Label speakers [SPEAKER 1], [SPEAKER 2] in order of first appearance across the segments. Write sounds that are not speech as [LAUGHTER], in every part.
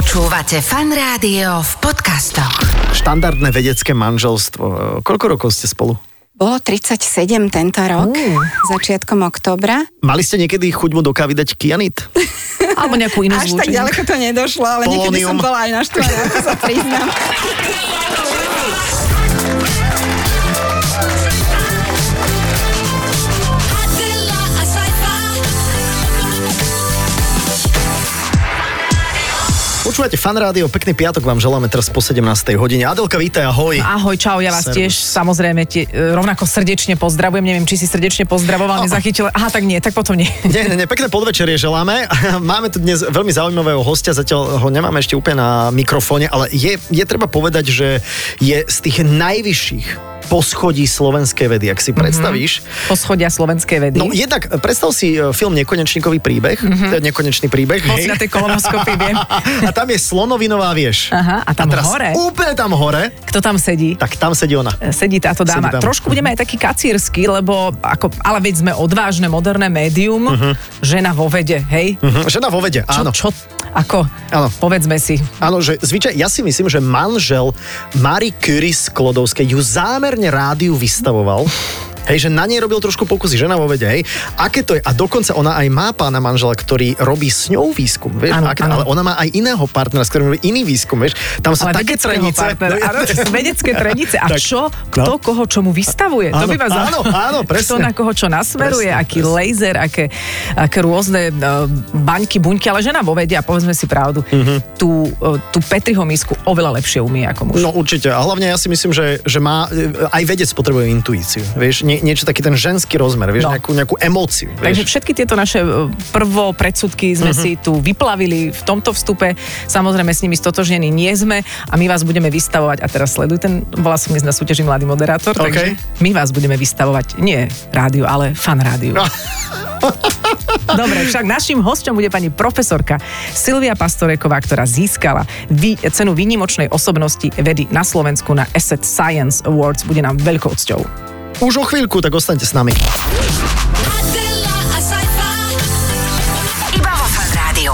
[SPEAKER 1] Počúvate fan rádio v podcastoch.
[SPEAKER 2] Štandardné vedecké manželstvo. Koľko rokov ste spolu?
[SPEAKER 3] Bolo 37 tento rok, začiatkom oktobra.
[SPEAKER 2] Mali ste niekedy chuť mu do kávy dať kianit? [LAUGHS]
[SPEAKER 4] Alebo nejakú inú
[SPEAKER 3] Až tak
[SPEAKER 4] zlúčeninku.
[SPEAKER 3] ďaleko to nedošlo, ale niekedy som
[SPEAKER 2] Polonium.
[SPEAKER 3] bola aj naštvaná, ako sa priznám. [LAUGHS]
[SPEAKER 2] Počúvate fan rádio, pekný piatok vám želáme teraz po 17. hodine. Adelka, vítaj, ahoj.
[SPEAKER 4] Ahoj, čau, ja vás
[SPEAKER 2] Servus.
[SPEAKER 4] tiež samozrejme tie, e, rovnako srdečne pozdravujem. Neviem, či si srdečne pozdravoval, nezachytil. Aha, tak nie, tak potom nie. [LAUGHS]
[SPEAKER 2] Nie, nie, pekné podvečerie želáme. [LAUGHS] Máme tu dnes veľmi zaujímavého hostia, zatiaľ ho nemáme ešte úplne na mikrofóne, ale je, je treba povedať, že je z tých najvyšších poschodí slovenskej vedy, ak si predstavíš.
[SPEAKER 4] Poschodia slovenskej vedy.
[SPEAKER 2] No jednak predstav si e, film Nekonečníkový príbeh, mm-hmm. nekonečný príbeh.
[SPEAKER 4] Bol si na tej kolonoskopii, viem. [LAUGHS]
[SPEAKER 2] A tam je slonovinová, vieš.
[SPEAKER 4] Aha, a tam
[SPEAKER 2] teraz
[SPEAKER 4] hore?
[SPEAKER 2] úplne tam hore,
[SPEAKER 4] Kto tam sedí?
[SPEAKER 2] tak tam sedí ona.
[SPEAKER 4] sedí táto dáma.
[SPEAKER 2] Sedí tam.
[SPEAKER 4] Trošku budeme aj taký kacírsky, lebo ako, ale veď sme odvážne, moderné médium, žena vo vede, hej?
[SPEAKER 2] Mhm, Žena vo vede,
[SPEAKER 4] Čo,
[SPEAKER 2] áno.
[SPEAKER 4] čo, ako,
[SPEAKER 2] Áno.
[SPEAKER 4] povedzme si.
[SPEAKER 2] Áno, že zvyčaj, ja si myslím, že manžel Marie Curie Sklodovskej ju zámerne rádiu vystavoval. Hej, že na nej robil trošku pokusy, žena vo vede, hej. Aké to je? A dokonca ona aj má pána manžela, ktorý robí s ňou výskum, vieš?
[SPEAKER 4] Áno,
[SPEAKER 2] Aké,
[SPEAKER 4] áno.
[SPEAKER 2] ale ona má aj iného partnera, s ktorým robí iný výskum, vieš? Tam sú
[SPEAKER 4] Ale
[SPEAKER 2] také trenice.
[SPEAKER 4] partnera. Áno, to vedecké trenice. A
[SPEAKER 2] Tak,
[SPEAKER 4] čo?
[SPEAKER 2] no.
[SPEAKER 4] Kto koho čomu vystavuje? to
[SPEAKER 2] Áno,
[SPEAKER 4] by vás
[SPEAKER 2] áno, áno, presne.
[SPEAKER 4] Kto na koho čo nasmeruje,
[SPEAKER 2] Presne,
[SPEAKER 4] aký
[SPEAKER 2] presne.
[SPEAKER 4] laser, aké, aké rôzne uh, baňky, buňky, ale žena vo vede a povedzme si pravdu, tú, uh, tú Petriho misku oveľa lepšie umie ako muž.
[SPEAKER 2] No určite. A hlavne ja si myslím, že, že má, e, aj vedec potrebuje intuíciu. Vieš, Nie, niečo taký ten ženský rozmer, vieš,
[SPEAKER 4] No.
[SPEAKER 2] nejakú, nejakú emóciu.
[SPEAKER 4] Takže
[SPEAKER 2] Vieš.
[SPEAKER 4] všetky tieto naše e, prvo predsudky sme si tu vyplavili v tomto vstupe. Samozrejme s nimi stotožnení nie sme a my vás budeme vystavovať. A teraz sleduj ten, bola som dnes na súťaži Mladý moderátor,
[SPEAKER 2] OK.
[SPEAKER 4] takže my vás budeme vystavovať nie rádiu, ale fan rádiu.
[SPEAKER 2] No. [LAUGHS]
[SPEAKER 4] Dobre, však našim hosťom bude pani profesorka Silvia Pastoreková, ktorá získala vý, cenu výnimočnej osobnosti vedy na Slovensku na Asset Science Awards. Bude nám veľkou cťou.
[SPEAKER 2] Už o chvíľku, tak ostaňte s nami.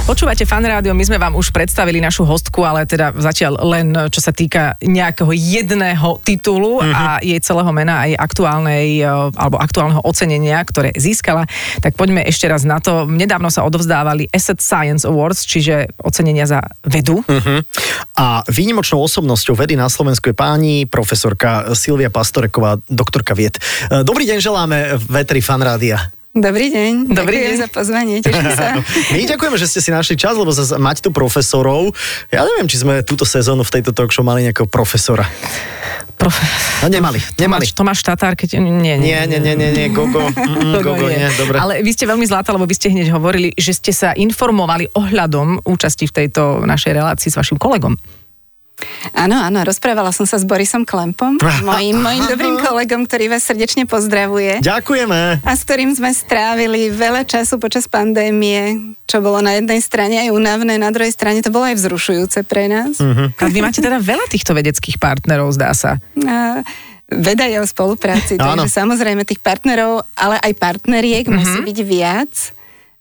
[SPEAKER 4] Počúvate fan rádio, my sme vám už predstavili našu hostku, ale teda zatiaľ len čo sa týka nejakého jedného titulu
[SPEAKER 2] Mhm.
[SPEAKER 4] a jej celého mena aj aktuálnej e, alebo aktuálneho ocenenia, ktoré získala. Tak poďme ešte raz na to. Nedávno sa odovzdávali Asset Science Awards, čiže ocenenia za vedu.
[SPEAKER 2] Mhm. A výnimočnou osobnosťou vedy na Slovensku je páni profesorka Silvia Pastoreková, doktorka vied. E, Dobrý deň želáme Vetri Fan Rádia.
[SPEAKER 3] Dobrý deň,
[SPEAKER 4] Dobrý deň.
[SPEAKER 3] za pozvanie, teším sa. [LAUGHS]
[SPEAKER 2] My ďakujeme, že ste si našli čas, lebo zase mať tu profesorov. Ja neviem, či sme túto sezónu v tejto talk show mali nejakého profesora.
[SPEAKER 4] Prof...
[SPEAKER 2] No nemali, nemali.
[SPEAKER 4] Tomáš, Tomáš Tatár, keď... Nie,
[SPEAKER 2] Nie, nie, nie, nie, nie, Gogo. [LAUGHS] Mm, Gogo, nie, dobre.
[SPEAKER 4] Ale vy ste veľmi zlatá, lebo vy ste hneď hovorili, že ste sa informovali ohľadom účasti v tejto našej relácii s vašim kolegom.
[SPEAKER 3] Áno, áno, rozprávala som sa s Borisom Klempom, mojim, mojim [LAUGHS] dobrým kolegom, ktorý vás srdečne pozdravuje.
[SPEAKER 2] Ďakujeme.
[SPEAKER 3] A s ktorým sme strávili veľa času počas pandémie, čo bolo na jednej strane aj únavné, na druhej strane to bolo aj vzrušujúce pre nás.
[SPEAKER 2] Mhm.
[SPEAKER 4] A vy máte teda veľa týchto vedeckých partnerov, zdá sa.
[SPEAKER 3] A veda je o spolupráci,
[SPEAKER 2] Áno.
[SPEAKER 3] takže samozrejme tých partnerov, ale aj partneriek musí byť viac,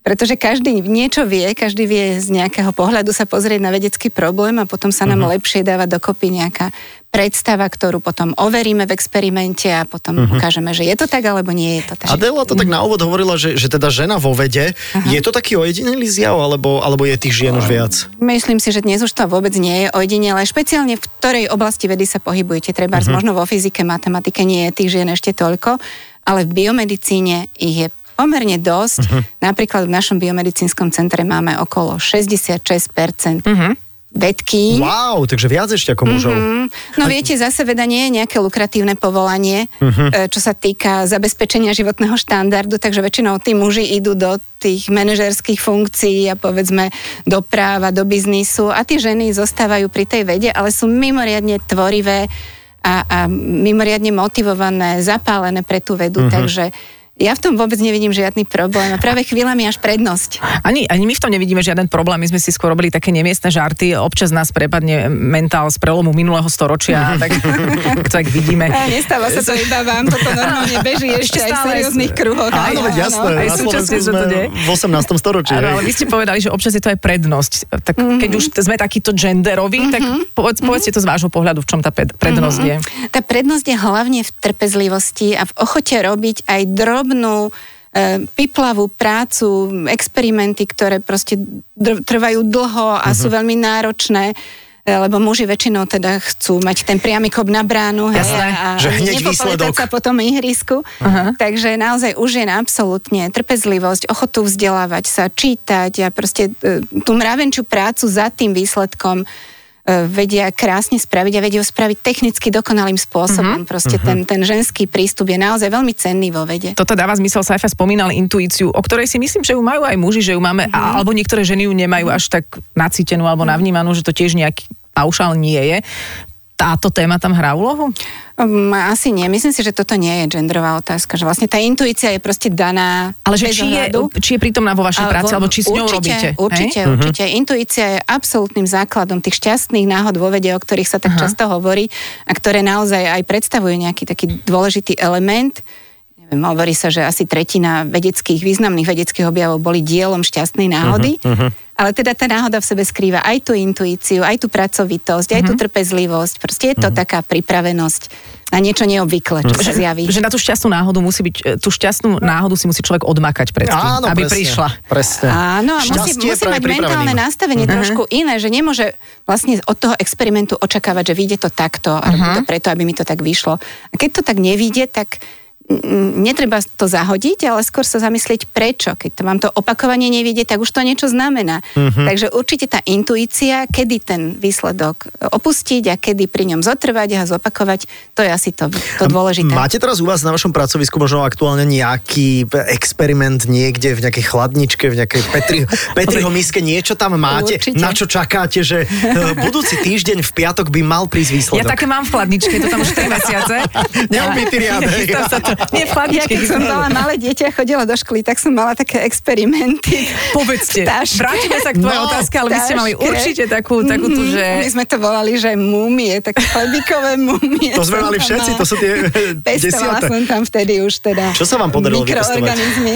[SPEAKER 3] pretože každý niečo vie, každý vie z nejakého pohľadu sa pozrieť na vedecký problém a potom sa nám lepšie dáva dokopy nejaká predstava, ktorú potom overíme v experimente a potom ukážeme, že je to tak alebo nie je to tak.
[SPEAKER 2] Adela to tak na úvod hovorila, že, že teda žena vo vede, je to taký ojedinelý zjav, alebo, alebo je tých žien už viac?
[SPEAKER 3] Myslím si, že dnes už to vôbec nie je ojedinele, špeciálne v ktorej oblasti vedy sa pohybujete. Treba uh-huh. možno vo fyzike, matematike nie je tých žien ešte toľko, ale v biomedicíne ich je pomerne dosť. Uh-huh. Napríklad v našom biomedicínskom centre máme okolo 66% uh-huh. vedky.
[SPEAKER 2] Wow, takže viac ešte ako mužov.
[SPEAKER 3] Mm, no viete, zase veda nie je nejaké lukratívne povolanie, uh-huh. čo sa týka zabezpečenia životného štandardu, takže väčšinou tí muži idú do tých manažerských funkcií a povedzme do práva, do biznisu a tí ženy zostávajú pri tej vede, ale sú mimoriadne tvorivé a, a mimoriadne motivované, zapálené pre tú vedu, uh-huh. takže Ja v tom vôbec nevidím žiadny problém a práve chvíľami až prednosť.
[SPEAKER 4] Ani, ani my v tom nevidíme žiaden problém. My sme si skôr robili také nemiestne žarty. Občas nás prepadne mentál z prelomu minulého storočia, [LAUGHS] tak to tak vidíme.
[SPEAKER 3] A nestáva sa to iba vám, toto normálne beží [LAUGHS] ešte, aj v serióznych kruhoch.
[SPEAKER 2] Áno, veď jasné,
[SPEAKER 4] Aj
[SPEAKER 2] na Slovensku
[SPEAKER 4] to
[SPEAKER 2] sme
[SPEAKER 4] deje.
[SPEAKER 2] v 18. storočí.
[SPEAKER 4] Áno, ale vy ste povedali, že občas je to aj prednosť. Tak keď už sme takýto genderoví, tak povedz, povedzte to z vášho pohľadu, v čom tá prednosť je.
[SPEAKER 3] Tá prednosť je hlavne v trpezlivosti a v ochote robiť aj drobnú e, piplavú prácu, experimenty, ktoré proste trvajú dlho a sú veľmi náročné e, lebo muži väčšinou teda chcú mať ten priamy kop na bránu hej,
[SPEAKER 4] Jasné,
[SPEAKER 3] a
[SPEAKER 2] že hneď výsledok.
[SPEAKER 3] sa po tom ihrisku. Takže naozaj už je absolútne trpezlivosť, ochotu vzdelávať sa, čítať a proste e, tú mravenčiu prácu za tým výsledkom vedia krásne spraviť a vedia ho spraviť technicky dokonalým spôsobom. Proste ten, ten ženský prístup je naozaj veľmi cenný vo vede.
[SPEAKER 4] Toto dáva zmysel, Saifa spomínal intuíciu, o ktorej si myslím, že ju majú aj muži, že ju máme, a, alebo niektoré ženy ju nemajú až tak nacítenú alebo navnímanú, že to tiež nejaký paušál nie je. Táto téma tam hrá úlohu?
[SPEAKER 3] Um, asi nie. Myslím si, že toto nie je genderová otázka. Že vlastne tá intuícia je proste daná
[SPEAKER 4] Ale že či je, či je prítomná vo vašej práci, alebo či s ňou
[SPEAKER 3] určite,
[SPEAKER 4] robíte.
[SPEAKER 3] Určite,
[SPEAKER 4] hej?
[SPEAKER 3] určite. Intuícia je absolútnym základom tých šťastných náhod vo vede, o ktorých sa tak
[SPEAKER 4] Aha.
[SPEAKER 3] často hovorí a ktoré naozaj aj predstavujú nejaký taký dôležitý element. Neviem, hovorí sa, že asi tretina vedeckých, významných vedeckých objavov boli dielom šťastnej náhody. Ale teda tá náhoda v sebe skrýva aj tú intuíciu, aj tú pracovitosť, aj tú trpezlivosť. Proste je to taká pripravenosť na niečo neobvyklé, čo sa zjaví.
[SPEAKER 4] Že na tú šťastnú náhodu musí byť, e, tú šťastnú náhodu si musí človek odmakať predtým,
[SPEAKER 2] Áno,
[SPEAKER 4] aby
[SPEAKER 2] presne,
[SPEAKER 4] prišla.
[SPEAKER 2] Presne.
[SPEAKER 3] Áno, a musí, musí mať mentálne nastavenie trošku iné, že nemôže vlastne od toho experimentu očakávať, že vyjde to takto a robí to preto, aby mi to tak vyšlo. A keď to tak nevíde, tak netreba to zahodiť, ale skôr sa zamyslieť prečo. Keď to vám to opakovanie nevíde, tak už to niečo znamená. Takže určite tá intuícia, kedy ten výsledok opustiť a kedy pri ňom zotrvať a zopakovať, to je asi to, to dôležité.
[SPEAKER 2] Máte teraz u vás na vašom pracovisku možno aktuálne nejaký experiment niekde v nejakej chladničke, v nejakej Petri, [LAUGHS] Petriho miske, niečo tam máte?
[SPEAKER 3] Určite.
[SPEAKER 2] Na čo čakáte, že e, budúci týždeň v piatok by mal prísť
[SPEAKER 4] Ja
[SPEAKER 2] výsledok?
[SPEAKER 4] také mám v chladničke, to tam už 3 mesiace. [LAUGHS]
[SPEAKER 2] Neumytý riad, [LAUGHS]
[SPEAKER 4] to. Nie v
[SPEAKER 3] Ja
[SPEAKER 4] chladničke.
[SPEAKER 3] keď som bola malé dieťa a chodila do školy, tak som mala také experimenty.
[SPEAKER 4] Povedzte,
[SPEAKER 3] V taške.
[SPEAKER 4] vrátime sa k tvojej
[SPEAKER 2] No,
[SPEAKER 4] otázke, ale vy ste mali určite takú, takú tú, že...
[SPEAKER 3] My sme to volali, že múmie, také chlebíkové múmie.
[SPEAKER 2] To sme mali všetci,
[SPEAKER 3] mala.
[SPEAKER 2] to sú tie
[SPEAKER 3] Pestovala
[SPEAKER 2] desiate.
[SPEAKER 3] som tam vtedy už teda
[SPEAKER 2] Čo sa vám podarilo
[SPEAKER 3] mikroorganizmy.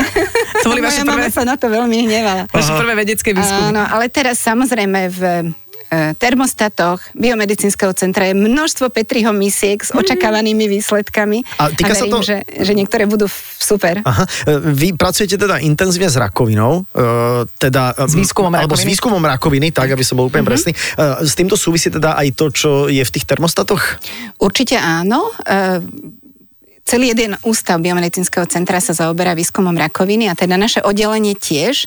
[SPEAKER 4] To boli vaše prvé-
[SPEAKER 3] sa na to veľmi hnevala.
[SPEAKER 4] Vaše prvé vedecké výskumy.
[SPEAKER 3] Áno, ale teraz samozrejme v termostatoch biomedicínskeho centra je množstvo Petriho misiek s očakávanými výsledkami.
[SPEAKER 2] A týka sa
[SPEAKER 3] verím,
[SPEAKER 2] to-
[SPEAKER 3] že, že niektoré budú super.
[SPEAKER 2] Aha, e, vy pracujete teda intenzívne s rakovinou, e, teda... e,
[SPEAKER 4] S výskumom
[SPEAKER 2] alebo s
[SPEAKER 4] rakoviny.
[SPEAKER 2] výskumom rakoviny, tak, aby som bol úplne presný. E, S týmto súvisí teda aj to, čo je v tých termostatoch?
[SPEAKER 3] Určite áno. E, celý jeden ústav biomedicínskeho centra sa zaoberá výskumom rakoviny a teda naše oddelenie tiež.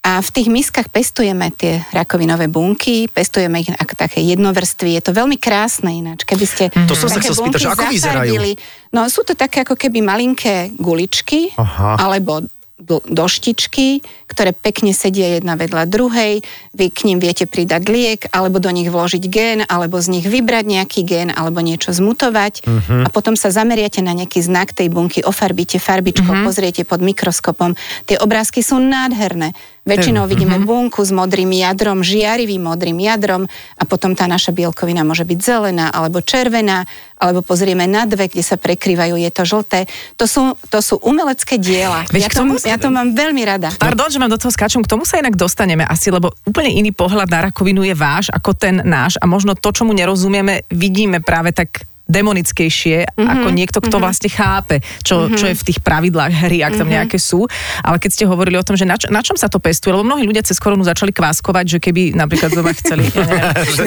[SPEAKER 3] A v tých miskách pestujeme tie rakovinové bunky, pestujeme ich ako také jednovrstvy. Je to veľmi krásne ináč. Keby ste
[SPEAKER 2] To som sa chcel spýtať, ako vyzerajú?
[SPEAKER 3] No sú to také ako keby malinké guličky,
[SPEAKER 2] Aha.
[SPEAKER 3] alebo do- doštičky, ktoré pekne sedia jedna vedľa druhej. Vy k ním viete pridať liek, alebo do nich vložiť gén, alebo z nich vybrať nejaký gén, alebo niečo zmutovať.
[SPEAKER 2] Mhm.
[SPEAKER 3] A potom sa zameriate na nejaký znak tej bunky, ofarbíte farbičkou,
[SPEAKER 2] Mhm.
[SPEAKER 3] pozriete pod mikroskopom. Tie obrázky sú nádherné. Väčšinou vidíme bunku s modrým jadrom, žiarivým modrým jadrom a potom tá naša bielkovina môže byť zelená alebo červená, alebo pozrieme na dve, kde sa prekrývajú, je to žlté. To sú, to sú umelecké diela.
[SPEAKER 4] Veď
[SPEAKER 3] Ja
[SPEAKER 4] tomu
[SPEAKER 3] to, ja to mám veľmi rada.
[SPEAKER 4] Pardon, že vám do toho skáčem, k tomu sa inak dostaneme asi, lebo úplne iný pohľad na rakovinu je váš ako ten náš a možno to, čomu nerozumieme, vidíme práve tak demonickejšie mm-hmm, ako niekto, kto mm-hmm. vlastne chápe, čo, mm-hmm. čo je v tých pravidlách hry, ak tam mm-hmm. nejaké sú. Ale keď ste hovorili o tom, že na, čo, na čom sa to pestuje, lebo mnohí ľudia cez koronu začali kváskovať, že keby napríklad doma chceli, [LAUGHS] ja neviem,
[SPEAKER 2] že,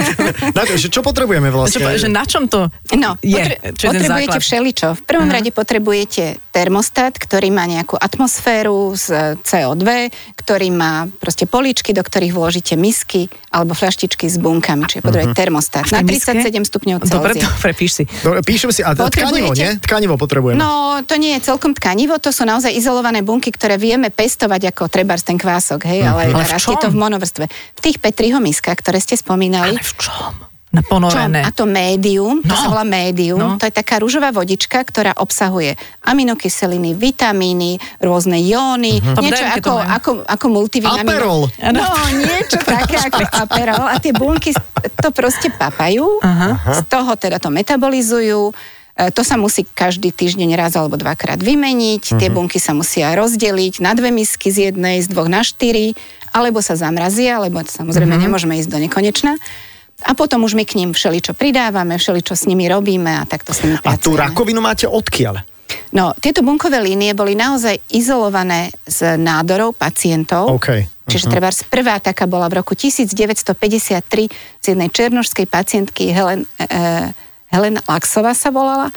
[SPEAKER 2] na, že čo potrebujeme
[SPEAKER 4] že,
[SPEAKER 2] vlastne?
[SPEAKER 4] že na čom to
[SPEAKER 3] No,
[SPEAKER 4] je?
[SPEAKER 3] potre-
[SPEAKER 4] čo je
[SPEAKER 3] potrebujete
[SPEAKER 4] základ?
[SPEAKER 3] všeličo. V prvom rade potrebujete termostat, ktorý má nejakú atmosféru z CO2, ktorý má proste poličky, do ktorých vložíte misky alebo flaštičky s bunkami, čiže potrebujete termostat
[SPEAKER 4] V tej
[SPEAKER 3] na
[SPEAKER 4] miske?
[SPEAKER 3] 37 stupňov Celzia.
[SPEAKER 4] Dobre, dobre, píš si.
[SPEAKER 2] Dobre, píšem si, a tkanivo, nie? Tkanivo potrebujeme.
[SPEAKER 3] No, to nie je celkom tkanivo, to sú naozaj izolované bunky, ktoré vieme pestovať ako trebárs ten kvások, hej, ale,
[SPEAKER 4] Ale v
[SPEAKER 3] rastie
[SPEAKER 4] čom?
[SPEAKER 3] to v monovrstve. V tých Petriho miskách, ktoré ste spomínali,
[SPEAKER 4] Ale v čom? Na
[SPEAKER 3] Čo?
[SPEAKER 4] ponorené.
[SPEAKER 3] A to médium, to
[SPEAKER 4] No.
[SPEAKER 3] sa volá médium,
[SPEAKER 4] No.
[SPEAKER 3] to je taká rúžová vodička, ktorá obsahuje aminokyseliny, vitamíny, rôzne jóny,
[SPEAKER 4] To
[SPEAKER 3] niečo
[SPEAKER 4] to
[SPEAKER 3] ako, ako, ako multivitamín.
[SPEAKER 2] Aperol.
[SPEAKER 3] No, niečo [LAUGHS] také ako aperol. A tie bunky to proste papajú, z toho teda to metabolizujú, E, to sa musí každý týždeň raz alebo dvakrát vymeniť, tie bunky sa musia rozdeliť na dve misky z jednej, z dvoch na štyri, alebo sa zamrazia, alebo samozrejme nemôžeme ísť do nekonečna. A potom už my k ním všeličo pridávame, všeličo s nimi robíme a takto s nimi
[SPEAKER 2] A tú
[SPEAKER 3] pracujeme.
[SPEAKER 2] rakovinu máte odkiaľ?
[SPEAKER 3] No, tieto bunkové línie boli naozaj izolované z nádorov pacientov.
[SPEAKER 2] OK.
[SPEAKER 3] Čiže treba prvá taká bola v roku 1953 z jednej černožskej pacientky Helen, e, Helen Laxová sa volala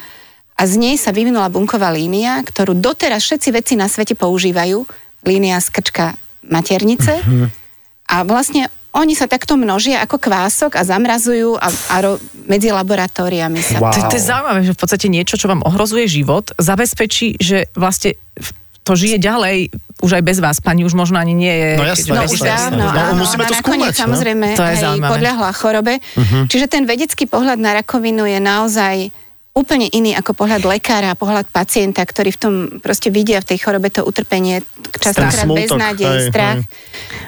[SPEAKER 3] a z nej sa vyvinula bunková línia, ktorú doteraz všetci vedci na svete používajú, línia z krčka maternice a vlastne oni sa takto množia ako kvások a zamrazujú a, a ro, medzi laboratóriami sa
[SPEAKER 2] Wow.
[SPEAKER 4] To, to je zaujímavé, že v podstate niečo, čo vám ohrozuje život, zabezpečí, že vlastne to žije ďalej už aj bez vás. Pani už možno ani nie je...
[SPEAKER 2] No jasné,
[SPEAKER 3] No
[SPEAKER 2] jasné,
[SPEAKER 3] už
[SPEAKER 2] jasné. No,
[SPEAKER 3] áno,
[SPEAKER 2] musíme
[SPEAKER 3] ona
[SPEAKER 2] to skúmať, no.
[SPEAKER 3] samozrejme
[SPEAKER 4] To je
[SPEAKER 3] hej, podľahla chorobe.
[SPEAKER 2] Mhm.
[SPEAKER 3] Čiže ten vedecký pohľad na rakovinu je naozaj úplne iný ako pohľad lekára, pohľad pacienta, ktorý v tom proste vidia v tej chorobe to utrpenie, častokrát beznádej,
[SPEAKER 2] hej,
[SPEAKER 3] strach.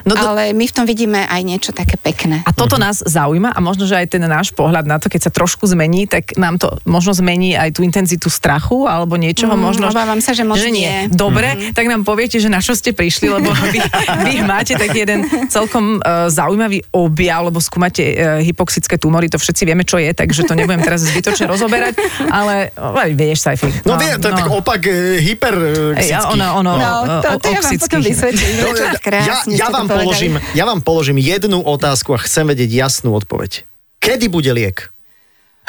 [SPEAKER 4] No do-
[SPEAKER 3] ale my v tom vidíme aj niečo také pekné.
[SPEAKER 4] A toto nás zaujíma a možno, že aj ten náš pohľad na to, keď sa trošku zmení, tak nám to možno zmení aj tú intenzitu strachu alebo niečoho
[SPEAKER 3] Mm,
[SPEAKER 4] možno.
[SPEAKER 3] obávam sa, že moc nie.
[SPEAKER 4] Dobre,
[SPEAKER 2] Mhm.
[SPEAKER 4] tak nám poviete, že na čo ste prišli, lebo vy, [LAUGHS] vy máte taký jeden celkom uh, zaujímavý objav, lebo skúmate uh, hypoxické tumory, to všetci vieme, čo je, takže to nebudem teraz zbytočne rozoberať, ale vieš, Saifi.
[SPEAKER 2] No, vie, to je tak opak e, hyper e,
[SPEAKER 4] ono, ono,
[SPEAKER 3] No, to, to ja vám potom vysvetlím.
[SPEAKER 2] No, ja, ja, vám položím, ja vám položím jednu otázku a chcem vedieť jasnú odpoveď. Kedy bude liek?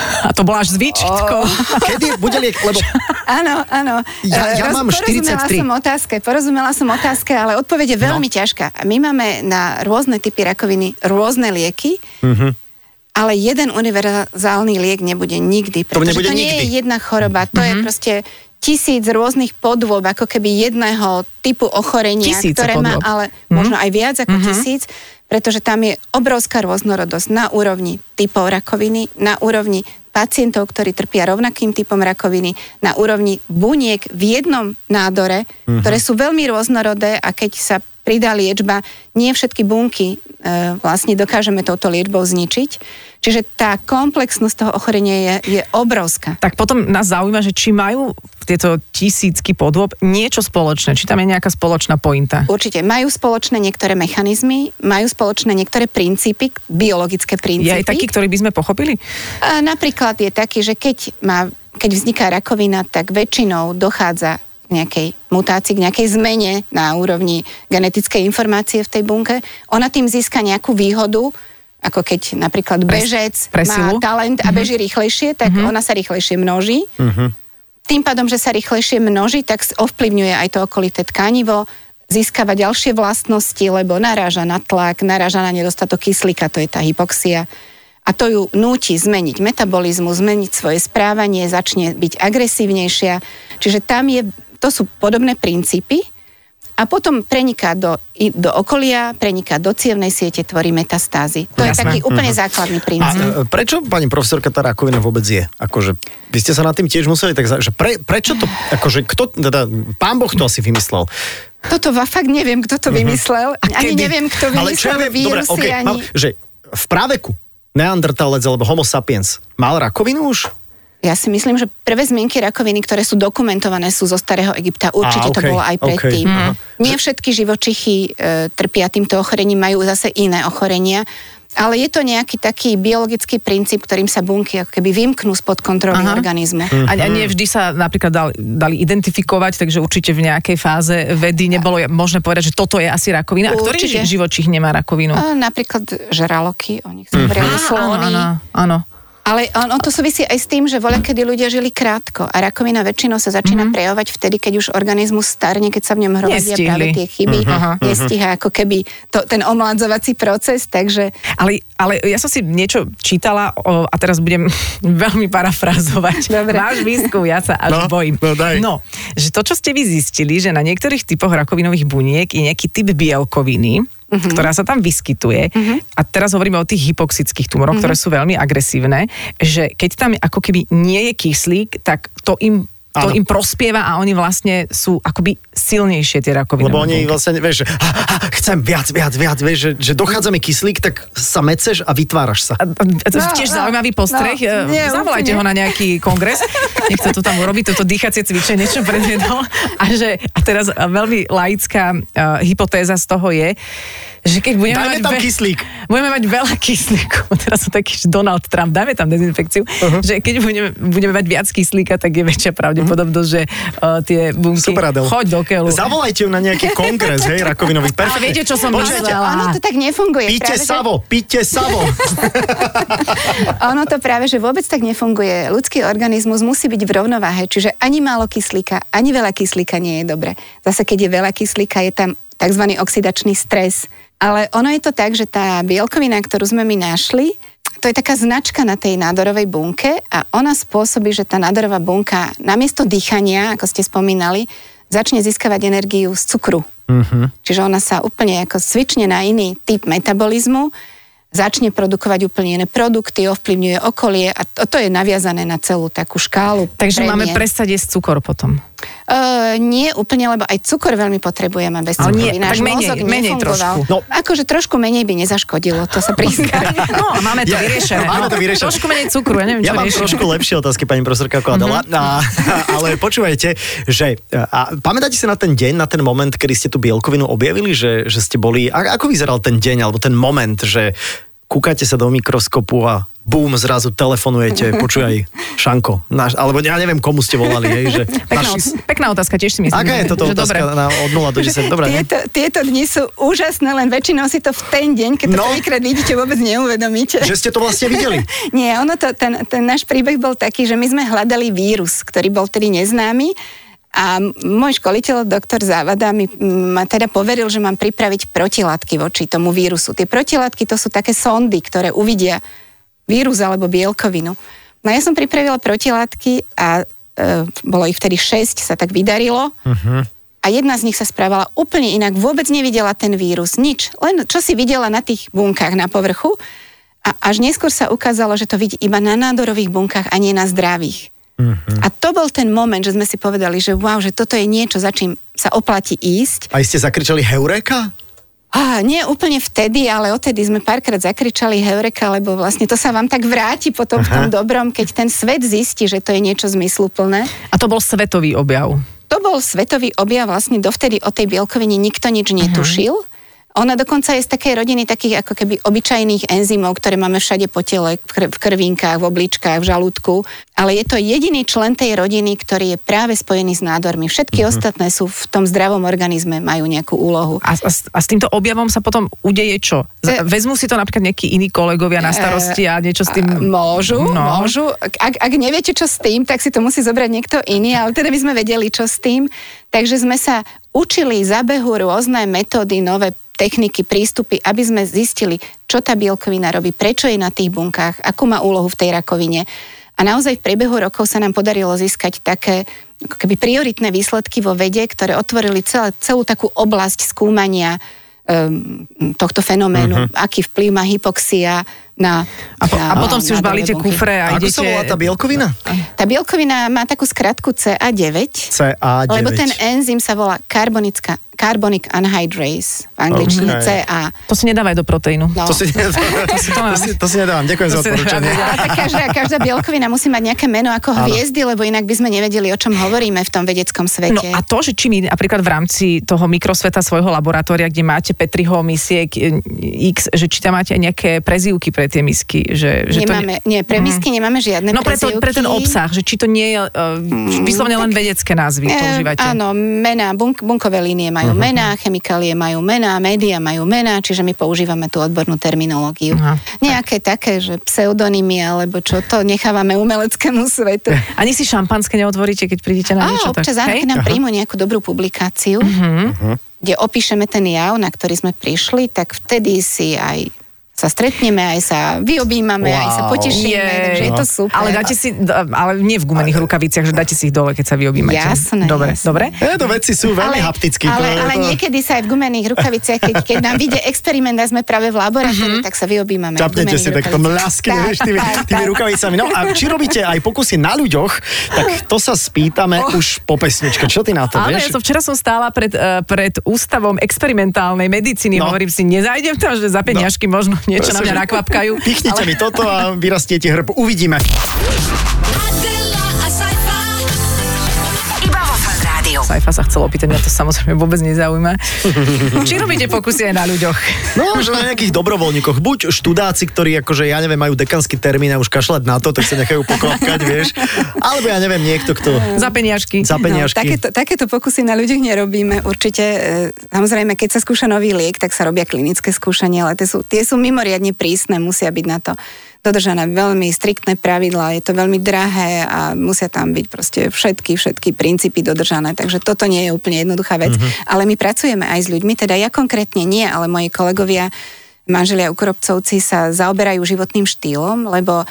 [SPEAKER 4] A to bola až zvyčko. [LAUGHS]
[SPEAKER 2] Kedy bude liek? Lebo
[SPEAKER 3] Áno, áno.
[SPEAKER 2] Ja- ja
[SPEAKER 3] Eh, roz-
[SPEAKER 2] mám
[SPEAKER 3] porozumela
[SPEAKER 2] 43.
[SPEAKER 3] som otázke, porozumela som otázke, ale odpoveď je veľmi
[SPEAKER 2] No.
[SPEAKER 3] ťažká. My máme na rôzne typy rakoviny rôzne lieky,
[SPEAKER 2] Mhm.
[SPEAKER 3] Ale jeden univerzálny liek nebude nikdy, pretože
[SPEAKER 2] nebude
[SPEAKER 3] to nie
[SPEAKER 2] nikdy.
[SPEAKER 3] je jedna choroba, to
[SPEAKER 4] Mhm.
[SPEAKER 3] je proste tisíc rôznych podôb, ako keby jedného typu ochorenia,
[SPEAKER 4] Tisíce
[SPEAKER 3] ktoré má
[SPEAKER 4] podôb.
[SPEAKER 3] ale možno aj viac ako tisíc, pretože tam je obrovská rôznorodosť na úrovni typov rakoviny, na úrovni pacientov, ktorí trpia rovnakým typom rakoviny, na úrovni buniek v jednom nádore, ktoré sú veľmi rôznorodé a keď sa pridá liečba, nie všetky bunky vlastne dokážeme touto liečbou zničiť. Čiže tá komplexnosť toho ochorenia je, je obrovská.
[SPEAKER 4] Tak potom nás zaujíma, že či majú tieto tisícky podôb niečo spoločné, či tam je nejaká spoločná pointa.
[SPEAKER 3] Určite majú spoločné niektoré mechanizmy, majú spoločné niektoré princípy, biologické
[SPEAKER 4] Je
[SPEAKER 3] princípy.
[SPEAKER 4] aj taký, ktorý by sme pochopili?
[SPEAKER 3] A napríklad je taký, že keď, má, keď vzniká rakovina, tak väčšinou dochádza nejakej mutácii, k nejakej zmene na úrovni genetickej informácie v tej bunke. Ona tým získa nejakú výhodu, ako keď napríklad bežec
[SPEAKER 4] pre
[SPEAKER 3] má talent a beží rýchlejšie, tak ona sa rýchlejšie množí. Tým pádom, že sa rýchlejšie množí, tak ovplyvňuje aj to okolité tkanivo, získava ďalšie vlastnosti, lebo naráža na tlak, naráža na nedostatok kyslíka, to je tá hypoxia. A to ju núti zmeniť metabolizmus, zmeniť svoje správanie, začne byť agresívnejšia. Čiže tam je, to sú podobné princípy a potom preniká do, do okolia, preniká do cievnej siete, tvorí metastázy. To je
[SPEAKER 4] Jasné.
[SPEAKER 3] taký úplne základný
[SPEAKER 2] a
[SPEAKER 3] princíp.
[SPEAKER 2] e, prečo, pani profesorka, tá rakovina vôbec je? Akože, vy ste sa nad tým tiež museli tak... Že pre, prečo to... Akože, kto... Teda, pán Boh to asi vymyslel.
[SPEAKER 3] Toto fakt neviem, kto to vymyslel. Ani
[SPEAKER 2] Kedy?
[SPEAKER 3] neviem, kto
[SPEAKER 2] Ale čo ja
[SPEAKER 3] vymyslel
[SPEAKER 2] viem, dobre,
[SPEAKER 3] vírusy,
[SPEAKER 2] okay,
[SPEAKER 3] ani...
[SPEAKER 2] mám, že v práveku Neandertalec alebo Homo sapiens mal rakovinu už?
[SPEAKER 3] Ja si myslím, že prvé zmienky rakoviny, ktoré sú dokumentované, sú zo starého Egypta. Určite to
[SPEAKER 2] okej,
[SPEAKER 3] bolo aj predtým.
[SPEAKER 2] aha.
[SPEAKER 3] Nie všetky živočichy e, trpia týmto ochorením, majú zase iné ochorenia. Ale je to nejaký taký biologický princíp, ktorým sa bunky ako keby vymknú spod kontroly
[SPEAKER 4] Aha.
[SPEAKER 3] organizmu.
[SPEAKER 4] A, a nie vždy sa napríklad dali, dali identifikovať, takže určite v nejakej fáze vedy nebolo možné povedať, že toto je asi rakovina. A ktorý
[SPEAKER 3] Určite.
[SPEAKER 4] ži- živočích nemá rakovinu?
[SPEAKER 3] A napríklad žraloky, o nich sa hovorili,
[SPEAKER 4] Áno,
[SPEAKER 3] slony.
[SPEAKER 4] áno, áno.
[SPEAKER 3] Ale ono to súvisí aj s tým, že voľa, kedy ľudia žili krátko a rakovina väčšinou sa začína mm-hmm. prejavovať vtedy, keď už organizmus starne, keď sa v ňom hromadia
[SPEAKER 4] Nestihli.
[SPEAKER 3] práve tie chyby.
[SPEAKER 4] Aha.
[SPEAKER 3] nestíha ako keby to, ten omladzovací proces, takže
[SPEAKER 4] Ale, ale ja som si niečo čítala o, a teraz budem [LAUGHS] veľmi parafrázovať.
[SPEAKER 3] Dobre.
[SPEAKER 4] Váš výskum, ja sa až
[SPEAKER 2] No,
[SPEAKER 4] bojím.
[SPEAKER 2] no daj.
[SPEAKER 4] no, že to, čo ste vy zistili, že na niektorých typoch rakovinových buniek je nejaký typ bielkoviny, ktorá sa tam vyskytuje. A teraz hovoríme o tých hypoxických tumoroch, ktoré sú veľmi agresívne, že keď tam ako keby nie je kyslík, tak to im to
[SPEAKER 2] Áno.
[SPEAKER 4] im prospieva a oni vlastne sú akoby silnejšie tie rakoviny.
[SPEAKER 2] Lebo oni vlastne, vieš, že ha, ha, chcem viac, viac, viac, vieš, že, že dochádza mi kyslík, tak sa meceš a vytváraš sa.
[SPEAKER 4] A- a- to je tiež
[SPEAKER 3] no,
[SPEAKER 4] zaujímavý postreh.
[SPEAKER 3] no, nie,
[SPEAKER 4] Zavolajte
[SPEAKER 3] úplne.
[SPEAKER 4] ho na nejaký kongres. Nech to tu tam urobí, toto dýchacie cvičenie, čo predviedol. A, že, a teraz a veľmi laická uh, hypotéza z toho je, že keď budeme
[SPEAKER 2] Dajme
[SPEAKER 4] mať...
[SPEAKER 2] tam kyslík.
[SPEAKER 4] Budeme mať veľa kyslíku. [LAUGHS] Teraz som taký že Donald Trump, dajme tam dezinfekciu. Uh-huh. Že keď budeme, budeme mať viac kyslíka, tak je väčšia pravdepodobnosť, že uh, tie bunky...
[SPEAKER 2] Super, Adel.
[SPEAKER 4] Choď do keľu.
[SPEAKER 2] Zavolajte ju na nejaký [LAUGHS] kongres, hej, rakovinový. Perfektne.
[SPEAKER 4] viete, čo som
[SPEAKER 2] Počujete?
[SPEAKER 4] myslela?
[SPEAKER 3] Ono to tak nefunguje.
[SPEAKER 2] Píte
[SPEAKER 3] práve, že-
[SPEAKER 2] savo, píte savo. [LAUGHS]
[SPEAKER 3] Ono to práve, že vôbec tak nefunguje. Ľudský organizmus musí byť v rovnováhe, čiže ani málo kyslíka, ani veľa kyslíka nie je dobre. Zase keď je veľa kyslíka, je tam tzv. oxidačný stres. Ale ono je to tak, že tá bielkovina, ktorú sme my našli, to je taká značka na tej nádorovej bunke a ona spôsobí, že tá nádorová bunka namiesto dýchania, ako ste spomínali, začne získavať energiu z cukru. Čiže ona sa úplne ako svične na iný typ metabolizmu, začne produkovať úplne iné produkty, ovplyvňuje okolie a to, to je naviazané na celú takú škálu.
[SPEAKER 4] Takže
[SPEAKER 3] premien.
[SPEAKER 4] máme prestať jesť cukor potom.
[SPEAKER 3] Uh, nie úplne, lebo aj cukor veľmi potrebujeme bez cukru.
[SPEAKER 4] nie,
[SPEAKER 3] Náš
[SPEAKER 4] tak menej,
[SPEAKER 3] mozog
[SPEAKER 4] menej trošku.
[SPEAKER 2] No.
[SPEAKER 3] Akože trošku menej by nezaškodilo, to sa prizná. [LAUGHS]
[SPEAKER 4] No a máme to
[SPEAKER 2] Ja-
[SPEAKER 4] vyriešené. [LAUGHS]
[SPEAKER 2] máme to vyriešené.
[SPEAKER 4] Trošku menej cukru, ja neviem,
[SPEAKER 2] Ja
[SPEAKER 4] čo
[SPEAKER 2] mám
[SPEAKER 4] riešime.
[SPEAKER 2] trošku lepšie otázky, pani profesorka, ako Adela.
[SPEAKER 4] Mhm.
[SPEAKER 2] A, [LAUGHS] ale počúvajte, že a pamätáte si na ten deň, na ten moment, kedy ste tú bielkovinu objavili, že, že ste boli, a, ako vyzeral ten deň, alebo ten moment, že kúkate sa do mikroskopu a bum, zrazu telefonujete, [LAUGHS] počúvaj, Šanko, náš, alebo ja neviem, komu ste volali, hej, že [LAUGHS]
[SPEAKER 4] Pekná,
[SPEAKER 2] naši,
[SPEAKER 4] pekná otázka, tiež si myslím.
[SPEAKER 2] Aká je toto
[SPEAKER 4] že
[SPEAKER 2] otázka
[SPEAKER 4] dobre.
[SPEAKER 2] na, od 0 do 10? Dobre, ne?
[SPEAKER 3] Tieto, tieto dni sú úžasné, len väčšinou si to v ten deň, keď to
[SPEAKER 2] No.
[SPEAKER 3] prvýkrát vidíte, vôbec neuvedomíte.
[SPEAKER 2] Že ste to vlastne videli. [LAUGHS]
[SPEAKER 3] Nie, ono to, ten, ten náš príbeh bol taký, že my sme hľadali vírus, ktorý bol tedy neznámy a môj školiteľ, doktor Závada, mi ma teda poveril, že mám pripraviť protilátky voči tomu vírusu. Tie protilátky to sú také sondy, ktoré uvidia vírus alebo bielkovinu. No ja som pripravila protilátky a e, bolo ich vtedy 6, sa tak vydarilo. A jedna z nich sa správala úplne inak, vôbec nevidela ten vírus, nič. Len čo si videla na tých bunkách na povrchu. A až neskôr sa ukázalo, že to vidí iba na nádorových bunkách a nie na zdravých. A to bol ten moment, že sme si povedali, že wow, že toto je niečo, za čím sa oplatí ísť.
[SPEAKER 2] Aj ste zakričali Heureka?
[SPEAKER 3] A nie úplne vtedy, ale odtedy sme párkrát zakričali Heureka, lebo vlastne to sa vám tak vráti potom v tom dobrom, keď ten svet zistí, že to je niečo zmysluplné.
[SPEAKER 4] A to bol svetový objav.
[SPEAKER 3] To bol svetový objav, vlastne dovtedy o tej bielkovine nikto nič
[SPEAKER 2] Mhm.
[SPEAKER 3] netušil. Ona dokonca je z takej rodiny takých ako keby obyčajných enzymov, ktoré máme všade po tele, v, kr- v krvinkách, v obličkách, v žalúdku. Ale je to jediný člen tej rodiny, ktorý je práve spojený s nádormi. Všetky
[SPEAKER 2] Mhm.
[SPEAKER 3] ostatné sú v tom zdravom organizme, majú nejakú úlohu.
[SPEAKER 4] A, a, s- a s týmto objavom sa potom udeje čo?
[SPEAKER 3] E-
[SPEAKER 4] Vezmú si to napríklad nejakí iní kolegovia na starosti a niečo s tým...
[SPEAKER 3] Môžu,
[SPEAKER 4] No.
[SPEAKER 3] môžu. Ak, ak neviete, čo s tým, tak si to musí zobrať niekto iný, ale teda by sme vedeli, čo s tým. Takže sme sa učili za behu rôzne metódy, nové techniky, prístupy, aby sme zistili, čo tá bielkovina robí, prečo je na tých bunkách, akú má úlohu v tej rakovine. A naozaj v priebehu rokov sa nám podarilo získať také ako keby prioritné výsledky vo vede, ktoré otvorili celé, celú takú oblasť skúmania um, tohto fenoménu, uh-huh. aký vplyv má hypoxia na...
[SPEAKER 4] A, po, a
[SPEAKER 3] na-
[SPEAKER 4] potom si už balíte
[SPEAKER 3] bunky.
[SPEAKER 4] kufre a
[SPEAKER 2] Ako
[SPEAKER 4] idete...
[SPEAKER 2] sa volá tá bielkovina?
[SPEAKER 3] Tá bielkovina má takú skratku CA9,
[SPEAKER 2] CA9.
[SPEAKER 3] lebo ten enzym sa volá karbonická, carbonic anhydrase, v angličtine
[SPEAKER 2] Okay.
[SPEAKER 3] CA.
[SPEAKER 4] To si nedávaj do proteínu.
[SPEAKER 3] No. [LAUGHS]
[SPEAKER 2] To si, to, si, to, si, to si nedávam. Ďakujem za
[SPEAKER 4] To si
[SPEAKER 2] odporúčanie. [LAUGHS]
[SPEAKER 4] nedávam.
[SPEAKER 3] Ale každá, každá bielkovina musí mať nejaké meno ako hviezdy, lebo inak by sme nevedeli, o čom hovoríme v tom vedeckom svete.
[SPEAKER 4] No a to, že či my napríklad v rámci toho mikrosveta svojho laboratória, kde máte Petriho misiek e, X, že či tam máte aj nejaké prezývky pre tie misky, že, že
[SPEAKER 3] nemáme,
[SPEAKER 4] to
[SPEAKER 3] nie, pre misky nemáme žiadne
[SPEAKER 4] No pre, to, pre ten obsah, že či to nie je uh, vyslovene len vedecké názvy
[SPEAKER 3] Eh,
[SPEAKER 4] používate.
[SPEAKER 3] Áno, mená, bunk, bunkové línie majú uh-huh. mená, chemikálie majú mená, média majú mená, čiže my používame tú odbornú terminológiu.
[SPEAKER 4] Aha.
[SPEAKER 3] Nejaké také, že pseudonymy alebo čo, to nechávame umeleckému svetu. [LAUGHS]
[SPEAKER 4] Ani si šampanské neotvoríte, keď prídete na niečo
[SPEAKER 3] občas
[SPEAKER 4] tak,
[SPEAKER 3] nám príjmu nejakú dobrú publikáciu,
[SPEAKER 4] Mhm.
[SPEAKER 3] kde opíšeme ten jav, na ktorý sme prišli, tak vtedy si aj sa stretneme, aj sa vyobímame, aj sa
[SPEAKER 2] Wow.
[SPEAKER 3] potešíme,
[SPEAKER 4] Jej.
[SPEAKER 3] takže je to super.
[SPEAKER 4] Ale dáte si, ale nie v gumených rukaviciach, že dáte si ich dole, keď sa vy objímate.
[SPEAKER 3] Jasné,
[SPEAKER 4] Dobre,
[SPEAKER 3] jasné.
[SPEAKER 4] dobre.
[SPEAKER 2] E, to veci sú veľmi
[SPEAKER 3] Ale,
[SPEAKER 2] je-
[SPEAKER 3] ale
[SPEAKER 2] to-
[SPEAKER 3] niekedy sa aj v gumených rukaviciach, keď, keď nám vyjde experiment a sme práve v laboratóriu, tak sa vyobímame.
[SPEAKER 2] Čapnete si takto
[SPEAKER 3] Tak,
[SPEAKER 2] vieš, tými, tými rukavicami. No a či robíte aj pokusy na ľuďoch, tak to sa spýtame už po pesničke. Čo ty na to,
[SPEAKER 4] Áno, ja
[SPEAKER 2] vieš?
[SPEAKER 4] som včera som stála pred, uh, pred ústavom experimentálnej medicíny.
[SPEAKER 2] No.
[SPEAKER 4] No. Hovorím si, nezajdem tam, že za peniažky no. možno niečo na mňa
[SPEAKER 2] Presne,
[SPEAKER 4] nakvapkajú.
[SPEAKER 2] Pichnite mi toto a vyrastiete hrb. Uvidíme.
[SPEAKER 4] Saifa sa chcel opýtať, mňa to samozrejme vôbec nezaujíma. [LAUGHS] Či robíte pokusy aj na ľuďoch?
[SPEAKER 2] No, že na nejakých dobrovoľníkoch. Buď študáci, ktorí akože, ja neviem, majú dekanský termín a už kašľať na to, tak sa nechajú poklapkať, vieš. Alebo ja neviem, niekto, kto
[SPEAKER 4] Za peniažky.
[SPEAKER 2] za
[SPEAKER 3] No,
[SPEAKER 2] peniažky.
[SPEAKER 3] takéto, takéto pokusy na ľuďoch nerobíme. Určite, e, samozrejme, keď sa skúša nový liek, tak sa robia klinické skúšania, ale tie sú, tie sú mimoriadne prísne, musia byť na to dodržané veľmi striktné pravidlá, je to veľmi drahé a musia tam byť proste všetky, všetky princípy dodržané, takže toto nie je úplne jednoduchá vec. Ale my pracujeme aj s ľuďmi, teda ja konkrétne nie, ale moji kolegovia, manželia Ukropcovci sa zaoberajú životným štýlom, lebo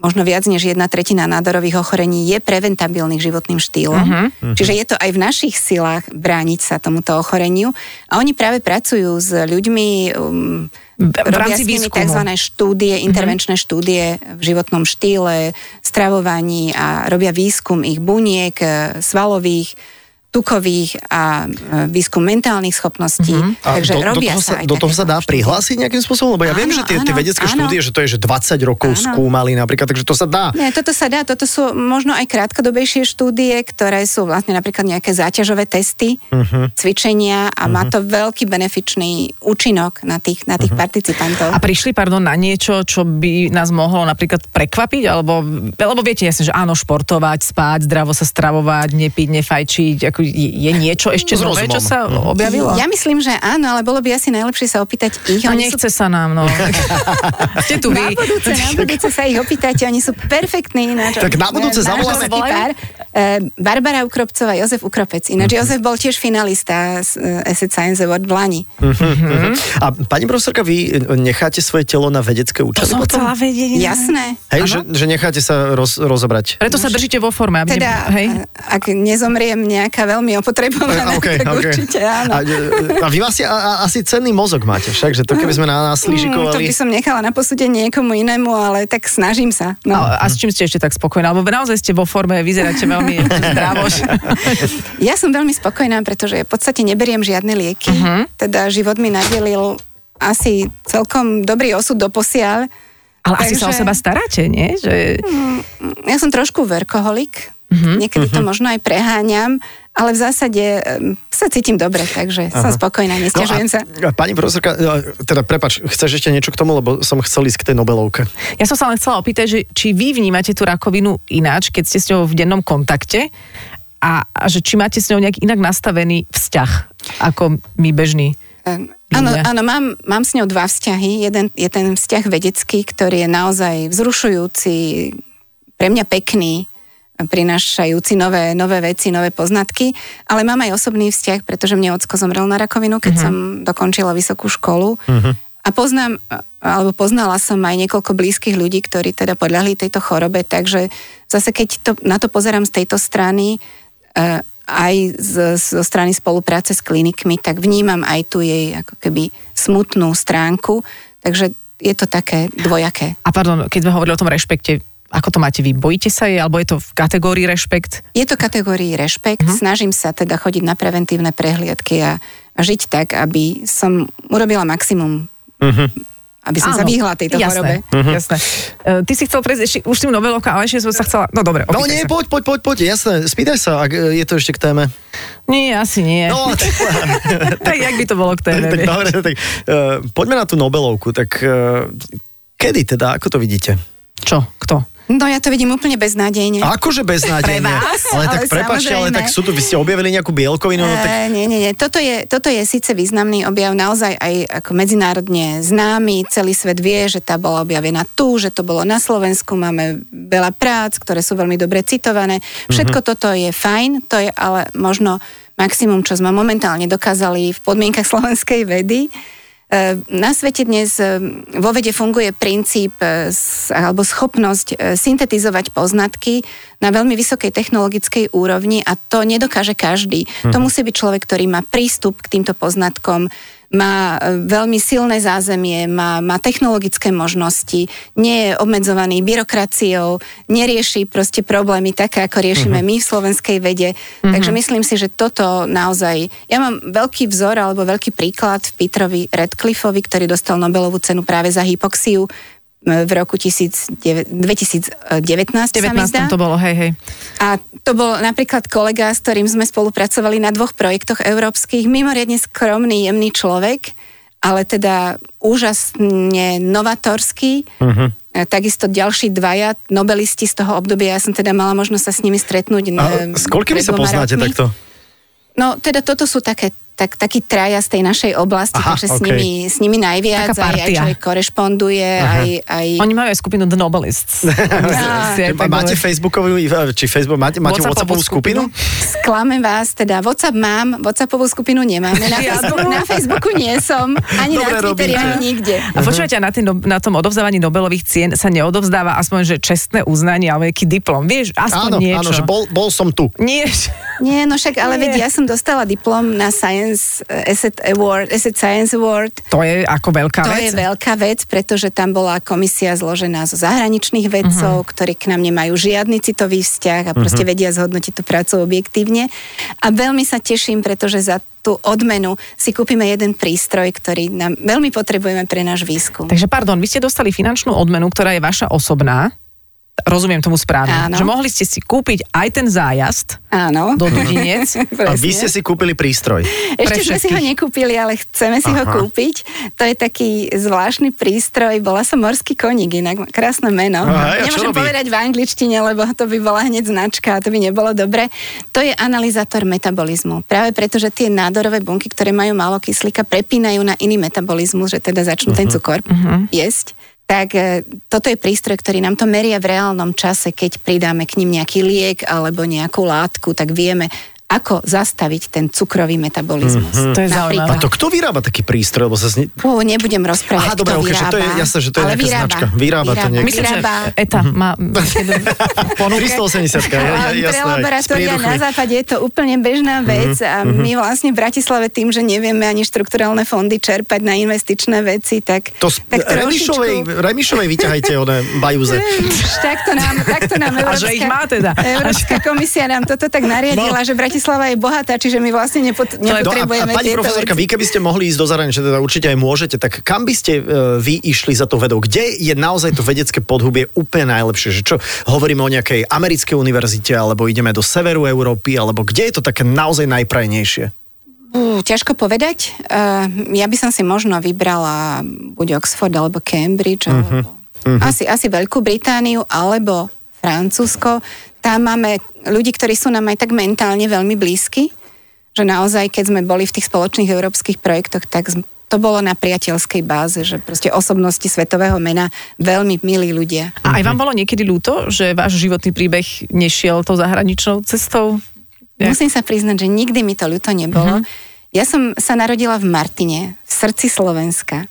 [SPEAKER 3] možno viac než jedna tretina nádorových ochorení je preventabilných životným štýlom. Uh-huh. Čiže je to aj v našich silách brániť sa tomuto ochoreniu. A oni práve pracujú s ľuďmi, um,
[SPEAKER 4] V- rámci
[SPEAKER 3] s nimi
[SPEAKER 4] výskumu.
[SPEAKER 3] tzv. štúdie, intervenčné štúdie v životnom štýle, stravovaní a robia výskum ich buniek, e, svalových, tukových a výskum mentálnych schopností.
[SPEAKER 2] A
[SPEAKER 3] Takže
[SPEAKER 2] do, do
[SPEAKER 3] robia
[SPEAKER 2] toho sa,
[SPEAKER 3] sa, aj
[SPEAKER 2] do toho sa dá prihlásiť nejakým spôsobom? Lebo ja viem,
[SPEAKER 3] Áno,
[SPEAKER 2] že tie, tie
[SPEAKER 3] áno,
[SPEAKER 2] vedecké
[SPEAKER 3] áno.
[SPEAKER 2] štúdie, že to je, že 20 rokov
[SPEAKER 3] Áno.
[SPEAKER 2] skúmali napríklad, takže to sa dá.
[SPEAKER 3] Nie, toto sa dá, toto sú možno aj krátkodobejšie štúdie, ktoré sú vlastne napríklad nejaké záťažové testy, uh-huh. cvičenia a uh-huh. má to veľký benefičný účinok na tých, na tých uh-huh. participantov.
[SPEAKER 4] A prišli, pardon, na niečo, čo by nás mohlo napríklad prekvapiť? Alebo, lebo viete jasne, že áno, športovať, spať, zdravo sa stravovať, nepiť, nefajčiť. Ako je, je niečo ešte
[SPEAKER 2] S
[SPEAKER 4] nové, čo
[SPEAKER 2] rozumom.
[SPEAKER 4] sa objavilo?
[SPEAKER 3] Ja myslím, že áno, ale bolo by asi najlepšie sa opýtať ich.
[SPEAKER 4] No
[SPEAKER 3] Oni sú
[SPEAKER 4] nechce sa nám, no. [LAUGHS] Ste tu
[SPEAKER 3] Na
[SPEAKER 4] vy.
[SPEAKER 3] budúce, na budúce sa ich opýtate, oni sú perfektní ináč.
[SPEAKER 2] Tak na budúce zavoláme.
[SPEAKER 3] Eh, Barbara Ukropcová, Jozef Ukropec. Ináč Jozef bol tiež finalista z eh, Asset Science Award v Lani.
[SPEAKER 2] A pani profesorka, vy necháte svoje telo na vedecké
[SPEAKER 4] To
[SPEAKER 2] účely
[SPEAKER 4] som
[SPEAKER 2] potom?
[SPEAKER 4] chcela vedieť.
[SPEAKER 3] Jasné.
[SPEAKER 2] Hej, že, že necháte sa roz, rozobrať.
[SPEAKER 4] Preto sa držíte vo forme, aby...
[SPEAKER 3] Teda,
[SPEAKER 4] ne, hej?
[SPEAKER 3] eh, ak nezomriem nejaká veľmi opotrebovaná,
[SPEAKER 2] Okay,
[SPEAKER 3] tak
[SPEAKER 2] okay.
[SPEAKER 3] určite áno.
[SPEAKER 2] A, a vy asi, a, a, asi cenný mozog máte však, že to keby sme na nás
[SPEAKER 3] Mm, to by som nechala na posúdenie niekomu inému, ale tak snažím sa. No.
[SPEAKER 4] A, a s čím ste ešte tak spokojná? Lebo naozaj ste vo forme, vyzeráte veľmi [LAUGHS] zdravo.
[SPEAKER 3] Ja som veľmi spokojná, pretože v podstate neberiem žiadne lieky. Uh-huh. Teda život mi nadelil asi celkom dobrý osud do posiaľ.
[SPEAKER 4] Ale asi sa o seba staráte, nie? Že...
[SPEAKER 3] Ja som trošku verkoholik. Uh-huh. Niekedy to možno aj preháňam, ale v zásade sa cítim dobre, takže Aha. som spokojná, nestiažujem sa.
[SPEAKER 2] No a, a pani profesorka, e, teda prepač, chceš ešte niečo k tomu, lebo som chcel ísť k tej Nobelovke.
[SPEAKER 4] Ja som sa len chcela opýtať, že či vy vnímate tú rakovinu ináč, keď ste s ňou v dennom kontakte a, a že či máte s ňou nejak inak nastavený vzťah ako my bežní.
[SPEAKER 3] Um, Áno, áno mám, mám s ňou dva vzťahy. Jeden je ten vzťah vedecký, ktorý je naozaj vzrušujúci, pre mňa pekný, prinášajúci nové, nové veci, nové poznatky, ale mám aj osobný vzťah, pretože mne ocko zomrel na rakovinu, keď uh-huh. som dokončila vysokú školu. Uh-huh. A poznám, alebo poznala som aj niekoľko blízkych ľudí, ktorí teda podľahli tejto chorobe, takže zase keď to, na to pozerám z tejto strany, uh, aj z, zo strany spolupráce s klinikmi, tak vnímam aj tu jej ako keby smutnú stránku, takže je to také dvojaké.
[SPEAKER 4] A pardon, keď sme hovorili o tom rešpekte, ako to máte vy? Bojíte sa jej, alebo je to v kategórii rešpekt?
[SPEAKER 3] Je to kategórii rešpekt, uh-huh. snažím sa teda chodiť na preventívne prehliadky a, a žiť tak, aby som urobila maximum, uh-huh. aby som sa vyhla tejto chorobe.
[SPEAKER 4] jasné, Jasné. Uh, ty si chcel prejsť ešte, už tým novelovka, ale ešte som sa chcela, no dobre,
[SPEAKER 2] No nie,
[SPEAKER 4] sa.
[SPEAKER 2] poď, poď, poď, poď, jasné, spýtaj sa, ak e, je to ešte k téme.
[SPEAKER 4] Nie, asi nie.
[SPEAKER 2] No, [LAUGHS] tak,
[SPEAKER 4] tak jak by to bolo k téme? [LAUGHS]
[SPEAKER 2] tak dobre, tak uh, poďme na tú Nobelovku, tak uh, kedy teda, ako to vidíte?
[SPEAKER 4] Čo? Kto?
[SPEAKER 3] No ja to vidím úplne beznádejne.
[SPEAKER 2] Akože beznádejne.
[SPEAKER 3] Pre vás?
[SPEAKER 2] Ale tak prepačte, ale tak sú tu, vy ste objavili nejakú bielkovinu, no tak
[SPEAKER 3] Nie, nie, nie. Toto je, toto je síce významný objav, naozaj aj ako medzinárodne známy. Celý svet vie, že tá bola objavená tu, že to bolo na Slovensku. Máme veľa prác, ktoré sú veľmi dobre citované. Všetko mm-hmm. toto je fajn, to je ale možno maximum, čo sme momentálne dokázali v podmienkach [LAUGHS] slovenskej vedy. E, Na svete dnes e, vo vede funguje princíp e, s- alebo schopnosť syntetizovať poznatky na veľmi vysokej technologickej úrovni a to nedokáže každý. To musí byť človek, ktorý má prístup k týmto poznatkom, má e, veľmi silné zázemie, má, má technologické možnosti, nie je obmedzovaný byrokraciou, nerieši proste problémy také, ako riešime my v slovenskej vede. Takže myslím si, že toto naozaj... Ja mám veľký vzor alebo veľký príklad v Petrovi Radcliffeovi, ktorý dostal Nobelovú cenu práve za hypoxiu v roku 19, 2019, sa mi zdá.
[SPEAKER 4] 19 to bolo, hej, hej.
[SPEAKER 3] A to bol napríklad kolega, s ktorým sme spolupracovali na dvoch projektoch európskych, mimoriadne skromný, jemný človek, ale teda úžasne novatorský. Uh-huh. Takisto ďalší dvaja nobelisti z toho obdobia, ja som teda mala možnosť sa s nimi stretnúť.
[SPEAKER 2] A
[SPEAKER 3] e,
[SPEAKER 2] s koľkými sa poznáte
[SPEAKER 3] rokmi.
[SPEAKER 2] takto?
[SPEAKER 3] No, teda toto sú také tak, takí traja z tej našej oblasti,
[SPEAKER 2] Aha,
[SPEAKER 3] takže s,
[SPEAKER 2] okej.
[SPEAKER 3] nimi, s nimi najviac,
[SPEAKER 4] Taká
[SPEAKER 3] aj, aj človek korešponduje, aj, aj...
[SPEAKER 4] Oni majú aj skupinu The Nobelists. [LAUGHS] Tak
[SPEAKER 2] Máte. Facebookovú, či Facebook, máte, máte
[SPEAKER 4] Whatsappovú
[SPEAKER 2] Whatsappovú skupinu?
[SPEAKER 3] Sklamem vás, teda WhatsApp mám, WhatsAppovú skupinu nemáme, na, [LAUGHS]
[SPEAKER 4] Ja
[SPEAKER 3] Facebooku, na Facebooku nie som, ani
[SPEAKER 2] Dobre
[SPEAKER 3] na Twitteri, ani nikde.
[SPEAKER 4] A počúvate, a na, tým, na tom odovzdávaní Nobelových cien sa neodovzdáva aspoň, že čestné uznanie alebo nejaký diplom. Vieš, aspoň
[SPEAKER 2] Áno,
[SPEAKER 4] niečo.
[SPEAKER 2] áno, že bol, bol som tu.
[SPEAKER 4] Nie,
[SPEAKER 3] Nie, no však, ale veď ja som dostala diplom na Science eh, Asset Award, Asset Science Award.
[SPEAKER 4] to je ako veľká
[SPEAKER 3] To
[SPEAKER 4] vec.
[SPEAKER 3] je veľká vec, pretože tam bola komisia zložená zo zahraničných vedcov, uh-huh. ktorí k nám nemajú žiadny citový vzťah a proste uh-huh. vedia zhodnotiť tú prácu objektívne. A veľmi sa teším, pretože za tú odmenu si kúpime jeden prístroj, ktorý nám veľmi potrebujeme pre náš výskum.
[SPEAKER 4] Takže pardon, vy ste dostali finančnú odmenu, ktorá je vaša osobná. Rozumiem tomu správne.
[SPEAKER 3] Áno.
[SPEAKER 4] Že mohli ste si kúpiť aj ten zájazd
[SPEAKER 3] Áno.
[SPEAKER 4] do Dudinec. [LAUGHS]
[SPEAKER 2] A vy ste si kúpili prístroj.
[SPEAKER 3] Ešte sme si ho nekúpili, ale chceme si ho
[SPEAKER 2] Aha.
[SPEAKER 3] kúpiť. To je taký zvláštny prístroj. Bola som morský koník, inak krásne meno.
[SPEAKER 2] Aha,
[SPEAKER 3] Nemôžem
[SPEAKER 2] robí?
[SPEAKER 3] povedať v angličtine, lebo to by bola hneď značka a to by nebolo dobre. To je analyzátor metabolizmu. Práve preto, že tie nádorové bunky, ktoré majú málo kyslíka, prepínajú na iný metabolizmus, že teda začnú ten cukor jesť. Tak e, toto je prístroj, ktorý nám to meria v reálnom čase, keď pridáme k ním nejaký liek alebo nejakú látku, tak vieme, ako zastaviť ten cukrový metabolizmus.
[SPEAKER 4] To je
[SPEAKER 3] Napríklad.
[SPEAKER 2] A to kto vyrába taký prístroj? Lebo sa zni...
[SPEAKER 3] Fú, nebudem rozprávať,
[SPEAKER 2] Aha, dobre,
[SPEAKER 3] kto
[SPEAKER 2] ok, že
[SPEAKER 3] vyrába.
[SPEAKER 2] to je jasné, že to je
[SPEAKER 3] ale
[SPEAKER 2] nejaká
[SPEAKER 3] vyrába,
[SPEAKER 2] značka. Vyrába to niekto.
[SPEAKER 4] Myslím, že
[SPEAKER 3] vyrába.
[SPEAKER 4] ETA má ponuke.
[SPEAKER 2] 380 ja, ja,
[SPEAKER 3] A
[SPEAKER 2] jasné.
[SPEAKER 3] pre laboratória na západe je to úplne bežná vec
[SPEAKER 2] Mhm,
[SPEAKER 3] a my vlastne v Bratislave tým, že nevieme ani štrukturálne fondy čerpať na investičné veci, tak,
[SPEAKER 2] To z
[SPEAKER 3] tak
[SPEAKER 2] Remišovej,
[SPEAKER 3] trošičku...
[SPEAKER 2] Remišovej vyťahajte one bajúze.
[SPEAKER 3] takto nám, takto nám
[SPEAKER 4] A
[SPEAKER 3] Európska,
[SPEAKER 4] že ich má teda.
[SPEAKER 3] Európska komisia nám toto tak nariadila,
[SPEAKER 2] No.
[SPEAKER 3] že Bratislava je bohatá, čiže my vlastne nepot,
[SPEAKER 2] No a, a
[SPEAKER 3] nepotrebujeme
[SPEAKER 2] pani profesorka, vy keby ste mohli ísť do zahraničia, teda určite aj môžete, tak kam by ste uh, vy išli za tou vedou? Kde je naozaj to vedecké podhubie úplne najlepšie? Že čo, hovoríme o nejakej americkej univerzite, alebo ideme do severu Európy, alebo kde je to také naozaj najprajnejšie?
[SPEAKER 3] Ú, ťažko povedať. Uh, ja by som si možno vybrala buď Oxford alebo Cambridge, alebo Asi, asi Veľkú Britániu alebo Francúzsko. Tam máme ľudí, ktorí sú nám aj tak mentálne veľmi blízky, že naozaj, keď sme boli v tých spoločných európskych projektoch, tak to bolo na priateľskej báze, že proste osobnosti svetového mena veľmi milí ľudia.
[SPEAKER 4] A aj vám bolo niekedy ľúto, že váš životný príbeh nešiel tou zahraničnou cestou? Ja.
[SPEAKER 3] Musím sa priznať, že nikdy mi to ľúto nebolo. Ja som sa narodila v Martine, v srdci Slovenska.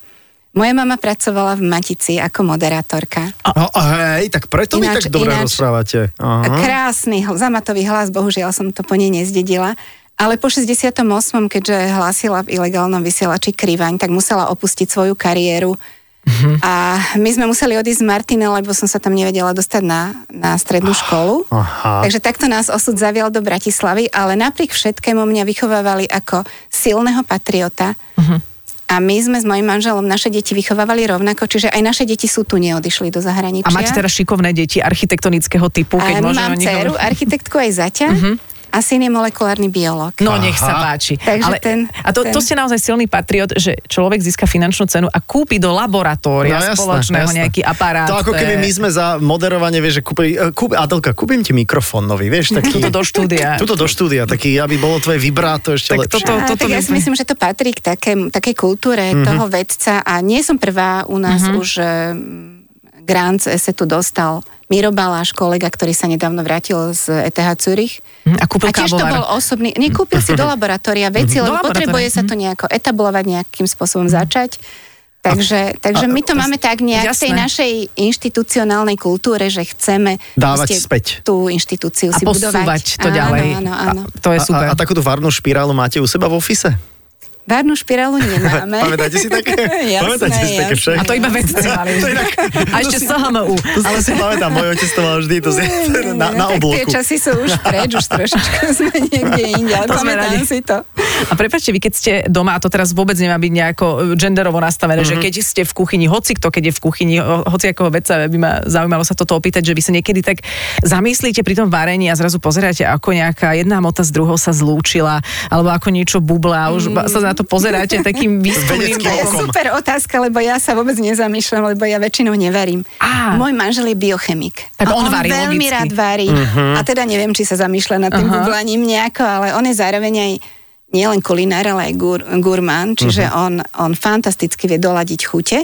[SPEAKER 3] Moja mama pracovala v Matici ako moderátorka.
[SPEAKER 2] No, hej, tak preto
[SPEAKER 3] Ináč-
[SPEAKER 2] tak dobre
[SPEAKER 3] ináč-
[SPEAKER 2] rozprávate.
[SPEAKER 3] A
[SPEAKER 2] Aha.
[SPEAKER 3] Krásny, zamatový hlas, bohužiaľ som to po nej nezdedila. Ale po 68., keďže hlásila v ilegálnom vysielači Krivaň, tak musela opustiť svoju kariéru. A my sme museli odísť z Martine, lebo som sa tam nevedela dostať na, na strednú školu.
[SPEAKER 2] Aha.
[SPEAKER 3] Takže takto nás osud zavial do Bratislavy, ale napriek všetkému mňa vychovávali ako silného patriota. A my sme s mojim manželom naše deti vychovávali rovnako, čiže aj naše deti sú tu, neodišli do zahraničia.
[SPEAKER 4] A máte teraz šikovné deti architektonického typu, keď
[SPEAKER 3] A
[SPEAKER 4] môžeme
[SPEAKER 3] mám dceru,
[SPEAKER 4] hovoriť?
[SPEAKER 3] architektku aj zaťa a syn je molekulárny biológ.
[SPEAKER 4] No, nech sa páči.
[SPEAKER 3] Takže ten-
[SPEAKER 4] a to,
[SPEAKER 3] ten-
[SPEAKER 4] to ste naozaj silný patriot, že človek získa finančnú cenu a kúpi do laboratória
[SPEAKER 2] No, jasné,
[SPEAKER 4] spoločného
[SPEAKER 2] jasné.
[SPEAKER 4] nejaký aparát.
[SPEAKER 2] To ako keby my sme za moderovanie, vieš, že kúpili, eh, kúp, Adelka, kúpim ti mikrofón nový, vieš, taký...
[SPEAKER 4] Tuto do štúdia. [LAUGHS]
[SPEAKER 2] Tuto do štúdia, taký, aby bolo tvoje vibráto ešte
[SPEAKER 4] Tak
[SPEAKER 2] lepšie.
[SPEAKER 4] toto-
[SPEAKER 3] A, tak
[SPEAKER 4] by
[SPEAKER 3] ja si myslím, že to patrí k takej, takej kultúre
[SPEAKER 2] Mhm.
[SPEAKER 3] toho vedca a nie som prvá, u nás už eh, grant z ESETu dostal Miro Baláš, kolega, ktorý sa nedávno vrátil z ETH Zurich.
[SPEAKER 4] Mhm, a kúpil
[SPEAKER 3] tiež to
[SPEAKER 4] kávovar.
[SPEAKER 3] bol osobný, nekúpil si do laboratória veci,
[SPEAKER 4] Do
[SPEAKER 3] lebo potrebuje sa to nejako etablovať, nejakým spôsobom začať. Takže, takže my to máme tak nejak v tej
[SPEAKER 4] Jasné.
[SPEAKER 3] našej inštitucionálnej kultúre, že chceme
[SPEAKER 2] Dávať späť.
[SPEAKER 3] tú inštitúciu
[SPEAKER 4] A
[SPEAKER 3] si budovať.
[SPEAKER 4] to
[SPEAKER 3] áno,
[SPEAKER 4] ďalej.
[SPEAKER 3] Áno, áno.
[SPEAKER 4] A, to je super.
[SPEAKER 2] A, a takúto varnú špirálu máte u seba v ofise?
[SPEAKER 3] Várnu špirálu nemáme. [LAUGHS] [LAUGHS]
[SPEAKER 2] Pamätáte si také?
[SPEAKER 3] Jasné,
[SPEAKER 2] Pamätáte si také však?
[SPEAKER 4] A to iba vedci mali. [LAUGHS]
[SPEAKER 2] Inak,
[SPEAKER 4] A ešte SHMU.
[SPEAKER 2] to si pamätám, môj otec to mal vždy, to si, na, na
[SPEAKER 3] tak tie
[SPEAKER 2] obloku.
[SPEAKER 3] časy sú už preč, už trošičku sme niekde inde, ale
[SPEAKER 4] To
[SPEAKER 3] pamätám si to.
[SPEAKER 4] A prepačte, vy keď ste doma, a to teraz vôbec nemá byť nejako e, genderovo nastavené,
[SPEAKER 2] Mhm.
[SPEAKER 4] že keď ste v kuchyni, hoci kto, keď je v kuchyni, ho- hoci akého veca by ma zaujímalo sa toto opýtať, že vy sa niekedy tak zamyslíte pri tom varení a zrazu pozeráte, ako nejaká jedna mota z druhou sa zlúčila, alebo ako niečo bubla, už
[SPEAKER 3] Mm.
[SPEAKER 4] sa na to pozeráte [LAUGHS] takým výskumným
[SPEAKER 3] To je super otázka, lebo ja sa vôbec nezamýšľam, lebo ja väčšinou nevarím.
[SPEAKER 4] Á.
[SPEAKER 3] Môj manžel je biochemik.
[SPEAKER 4] Tak
[SPEAKER 3] a
[SPEAKER 4] on
[SPEAKER 3] on
[SPEAKER 4] varí
[SPEAKER 3] veľmi
[SPEAKER 4] logicky.
[SPEAKER 3] rád varí.
[SPEAKER 2] Mhm.
[SPEAKER 3] A teda neviem, či sa zamýšľa nad tým bublaním nejako, ale on je zároveň aj nielen kulinár, ale aj gur, gurmán, čiže
[SPEAKER 2] Mhm.
[SPEAKER 3] on, on fantasticky vie doladiť chute.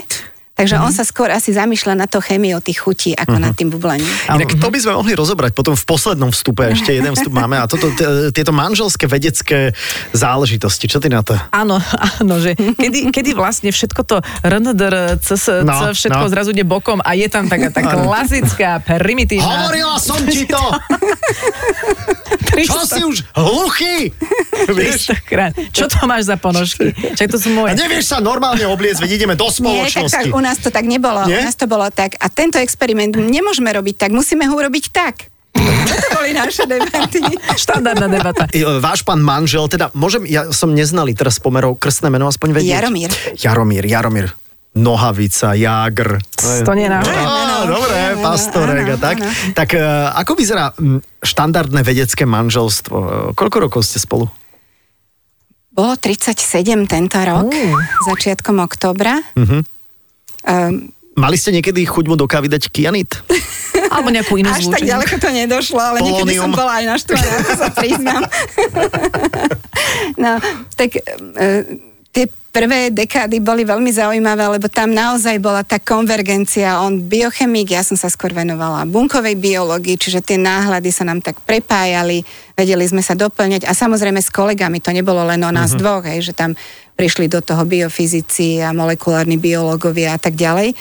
[SPEAKER 3] Takže on sa skôr asi zamýšľa na to chemiou tých chutí, ako nad tým bublaním.
[SPEAKER 2] Inak to by sme mohli rozobrať potom v poslednom vstupe, [LAUGHS] ešte jeden vstup máme a toto, t- tieto manželské vedecké záležitosti, čo ty na to?
[SPEAKER 4] Áno, áno, že kedy, kedy vlastne všetko to RNDR, CS,
[SPEAKER 2] No,
[SPEAKER 4] všetko
[SPEAKER 2] no.
[SPEAKER 4] zrazu ide bokom a je tam taká tá klasická, primitívna...
[SPEAKER 2] Hovorila som ti to! [LAUGHS] Čo si už hluchý? Vieš?
[SPEAKER 4] 300 krát. Čo to máš za ponožky? Čak to sú
[SPEAKER 2] A
[SPEAKER 4] moje.
[SPEAKER 2] nevieš sa normálne obliecť, veď ideme do
[SPEAKER 3] Nie, tak, tak
[SPEAKER 2] spoločnosti.
[SPEAKER 3] Nás to tak nebolo.
[SPEAKER 2] Nie?
[SPEAKER 3] U nás to bolo tak. A tento experiment nemôžeme robiť tak, musíme ho urobiť tak. To boli naše debaty. [LAUGHS]
[SPEAKER 4] Štandardná debata.
[SPEAKER 2] E, Váš pán manžel, teda môžem, ja som neznalý teraz pomerov krstné meno aspoň vedieť.
[SPEAKER 3] Jaromír.
[SPEAKER 2] Jaromír, Jaromír. Nohavica, Jágr.
[SPEAKER 4] To nie je náš.
[SPEAKER 2] Á, dobre,
[SPEAKER 3] Áno,
[SPEAKER 2] pastorek a tak.
[SPEAKER 3] áno.
[SPEAKER 2] Tak e, ako vyzerá štandardné vedecké manželstvo? E, Koľko rokov ste spolu?
[SPEAKER 3] Bolo 37 tento rok,
[SPEAKER 4] Uh.
[SPEAKER 3] začiatkom oktobra.
[SPEAKER 2] Mhm.
[SPEAKER 3] Um,
[SPEAKER 2] Mali ste niekedy chuť mu do kávy dať kianit? [LAUGHS]
[SPEAKER 4] Alebo nejakú inú
[SPEAKER 3] až tak
[SPEAKER 4] zlúčenú.
[SPEAKER 3] ďaleko to nedošlo, ale niekedy som bola aj naštvaná, to sa priznám. [LAUGHS] no, tak uh, tie prvé dekády boli veľmi zaujímavé, lebo tam naozaj bola tá konvergencia. On biochemik, ja som sa skôr venovala bunkovej biológii, čiže tie náhľady sa nám tak prepájali, vedeli sme sa doplňať a samozrejme s kolegami, to nebolo len o nás dvoch, hej, že tam prišli do toho biofyzici a molekulárni biológovia a tak ďalej.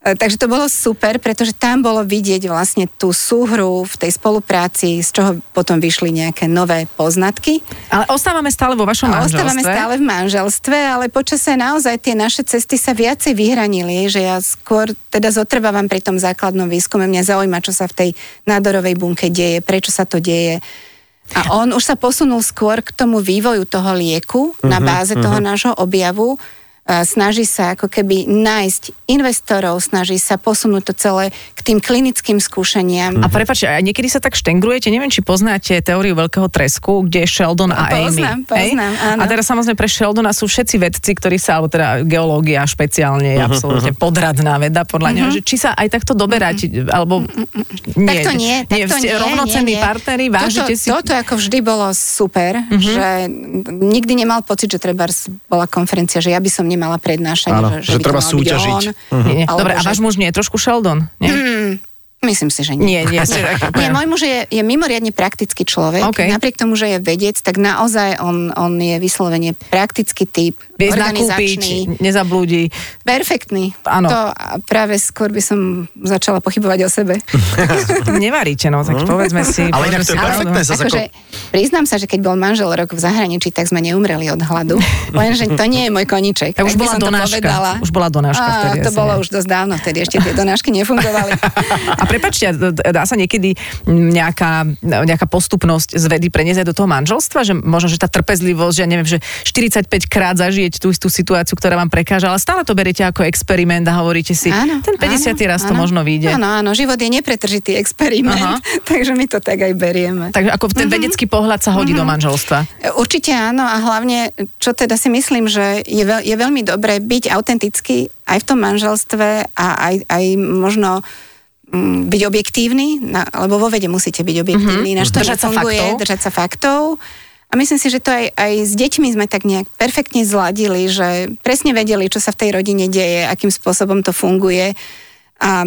[SPEAKER 3] E, Takže to bolo super, pretože tam bolo vidieť vlastne tú súhru v tej spolupráci, z čoho potom vyšli nejaké nové poznatky.
[SPEAKER 4] Ale ostávame stále vo vašom manželstve.
[SPEAKER 3] ostávame stále v manželstve, ale počasie naozaj tie naše cesty sa viacej vyhranili, že ja skôr teda zotrvávam pri tom základnom výskume. Mňa zaujíma, čo sa v tej nádorovej bunke deje, prečo sa to deje. A on už sa posunul skôr k tomu vývoju toho lieku na báze toho nášho objavu. Snaží sa ako keby nájsť investorov, snaží sa posunúť to celé k tým klinickým skúšaniam.
[SPEAKER 4] A prepáčte, a niekedy sa tak štengrujete, neviem, či poznáte teóriu veľkého tresku, kde je Sheldon a Amy.
[SPEAKER 3] Poznám,
[SPEAKER 4] hej?
[SPEAKER 3] poznám, áno.
[SPEAKER 4] A teraz samozrejme pre Sheldona sú všetci vedci, ktorí sa, alebo teda geológia špeciálne je absolútne podradná veda podľa neho, že či sa aj takto doberáte, alebo nie.
[SPEAKER 3] Tak to nie, tak
[SPEAKER 4] nie,
[SPEAKER 3] nie,
[SPEAKER 4] rovnocenní
[SPEAKER 3] nie, nie.
[SPEAKER 4] partneri, vážite
[SPEAKER 3] toto,
[SPEAKER 4] si...
[SPEAKER 3] Toto ako vždy bolo super, že nikdy nemal pocit, že treba bola konferencia, že ja by som nemala prednášať,
[SPEAKER 2] Áno,
[SPEAKER 3] že,
[SPEAKER 2] že
[SPEAKER 3] to
[SPEAKER 2] treba súťažiť.
[SPEAKER 3] on,
[SPEAKER 4] Nie, nie.
[SPEAKER 3] alebo
[SPEAKER 4] Dobre, a
[SPEAKER 3] že-
[SPEAKER 4] váš muž nie je trošku Sheldon? Nie,
[SPEAKER 3] Myslím si, že nie.
[SPEAKER 4] nie, nie. [LAUGHS]
[SPEAKER 3] Nie, môj muž je, je mimoriadne praktický človek.
[SPEAKER 4] OK.
[SPEAKER 3] Napriek tomu, že je vedec, tak naozaj on, on je vyslovene praktický typ,
[SPEAKER 4] Vie
[SPEAKER 3] organizačný,
[SPEAKER 4] nakúpiť, nezablúdi.
[SPEAKER 3] perfektný.
[SPEAKER 4] Áno.
[SPEAKER 3] To práve skôr by som začala pochybovať o sebe. [LAUGHS]
[SPEAKER 4] Nevaríte, no, tak povedzme si.
[SPEAKER 2] Ale inak to je perfektné, zase
[SPEAKER 3] Akože, priznám sa, že keď bol manžel rok v zahraničí, tak sme neumreli od hladu. Lenže to nie je môj koníček.
[SPEAKER 4] Tak už
[SPEAKER 3] by
[SPEAKER 4] bola donáška.
[SPEAKER 3] povedala.
[SPEAKER 4] Už bola donáška vtedy
[SPEAKER 3] To bolo už dosť dávno, vtedy ešte tie donášky nefungovali. [LAUGHS]
[SPEAKER 4] Prepačte, dá sa niekedy nejaká, nejaká postupnosť z vedy preniesť aj do toho manželstva? Že možno, že tá trpezlivosť, že ja neviem, že 45 krát zažijete tú istú situáciu, ktorá vám prekáža, ale stále to beriete ako experiment a hovoríte si,
[SPEAKER 3] Áno,
[SPEAKER 4] ten 50.
[SPEAKER 3] áno,
[SPEAKER 4] raz to
[SPEAKER 3] áno.
[SPEAKER 4] možno vyjde.
[SPEAKER 3] Áno, áno, život je nepretržitý experiment,
[SPEAKER 4] Aha. [LAUGHS]
[SPEAKER 3] takže my to tak aj berieme.
[SPEAKER 4] Takže ako ten vedecký pohľad sa hodí do manželstva.
[SPEAKER 3] Určite áno a hlavne, čo teda si myslím, že je, veľ, je veľmi dobré byť autentický aj v tom manželstve a aj, aj možno byť objektívny, na, lebo vo vede musíte byť objektívny, mm-hmm. to
[SPEAKER 4] Držať sa
[SPEAKER 3] nefunguje,
[SPEAKER 4] faktov.
[SPEAKER 3] držať sa faktov. A myslím si, že to aj, aj s deťmi sme tak nejak perfektne zladili, že presne vedeli, čo sa v tej rodine deje, akým spôsobom to funguje. A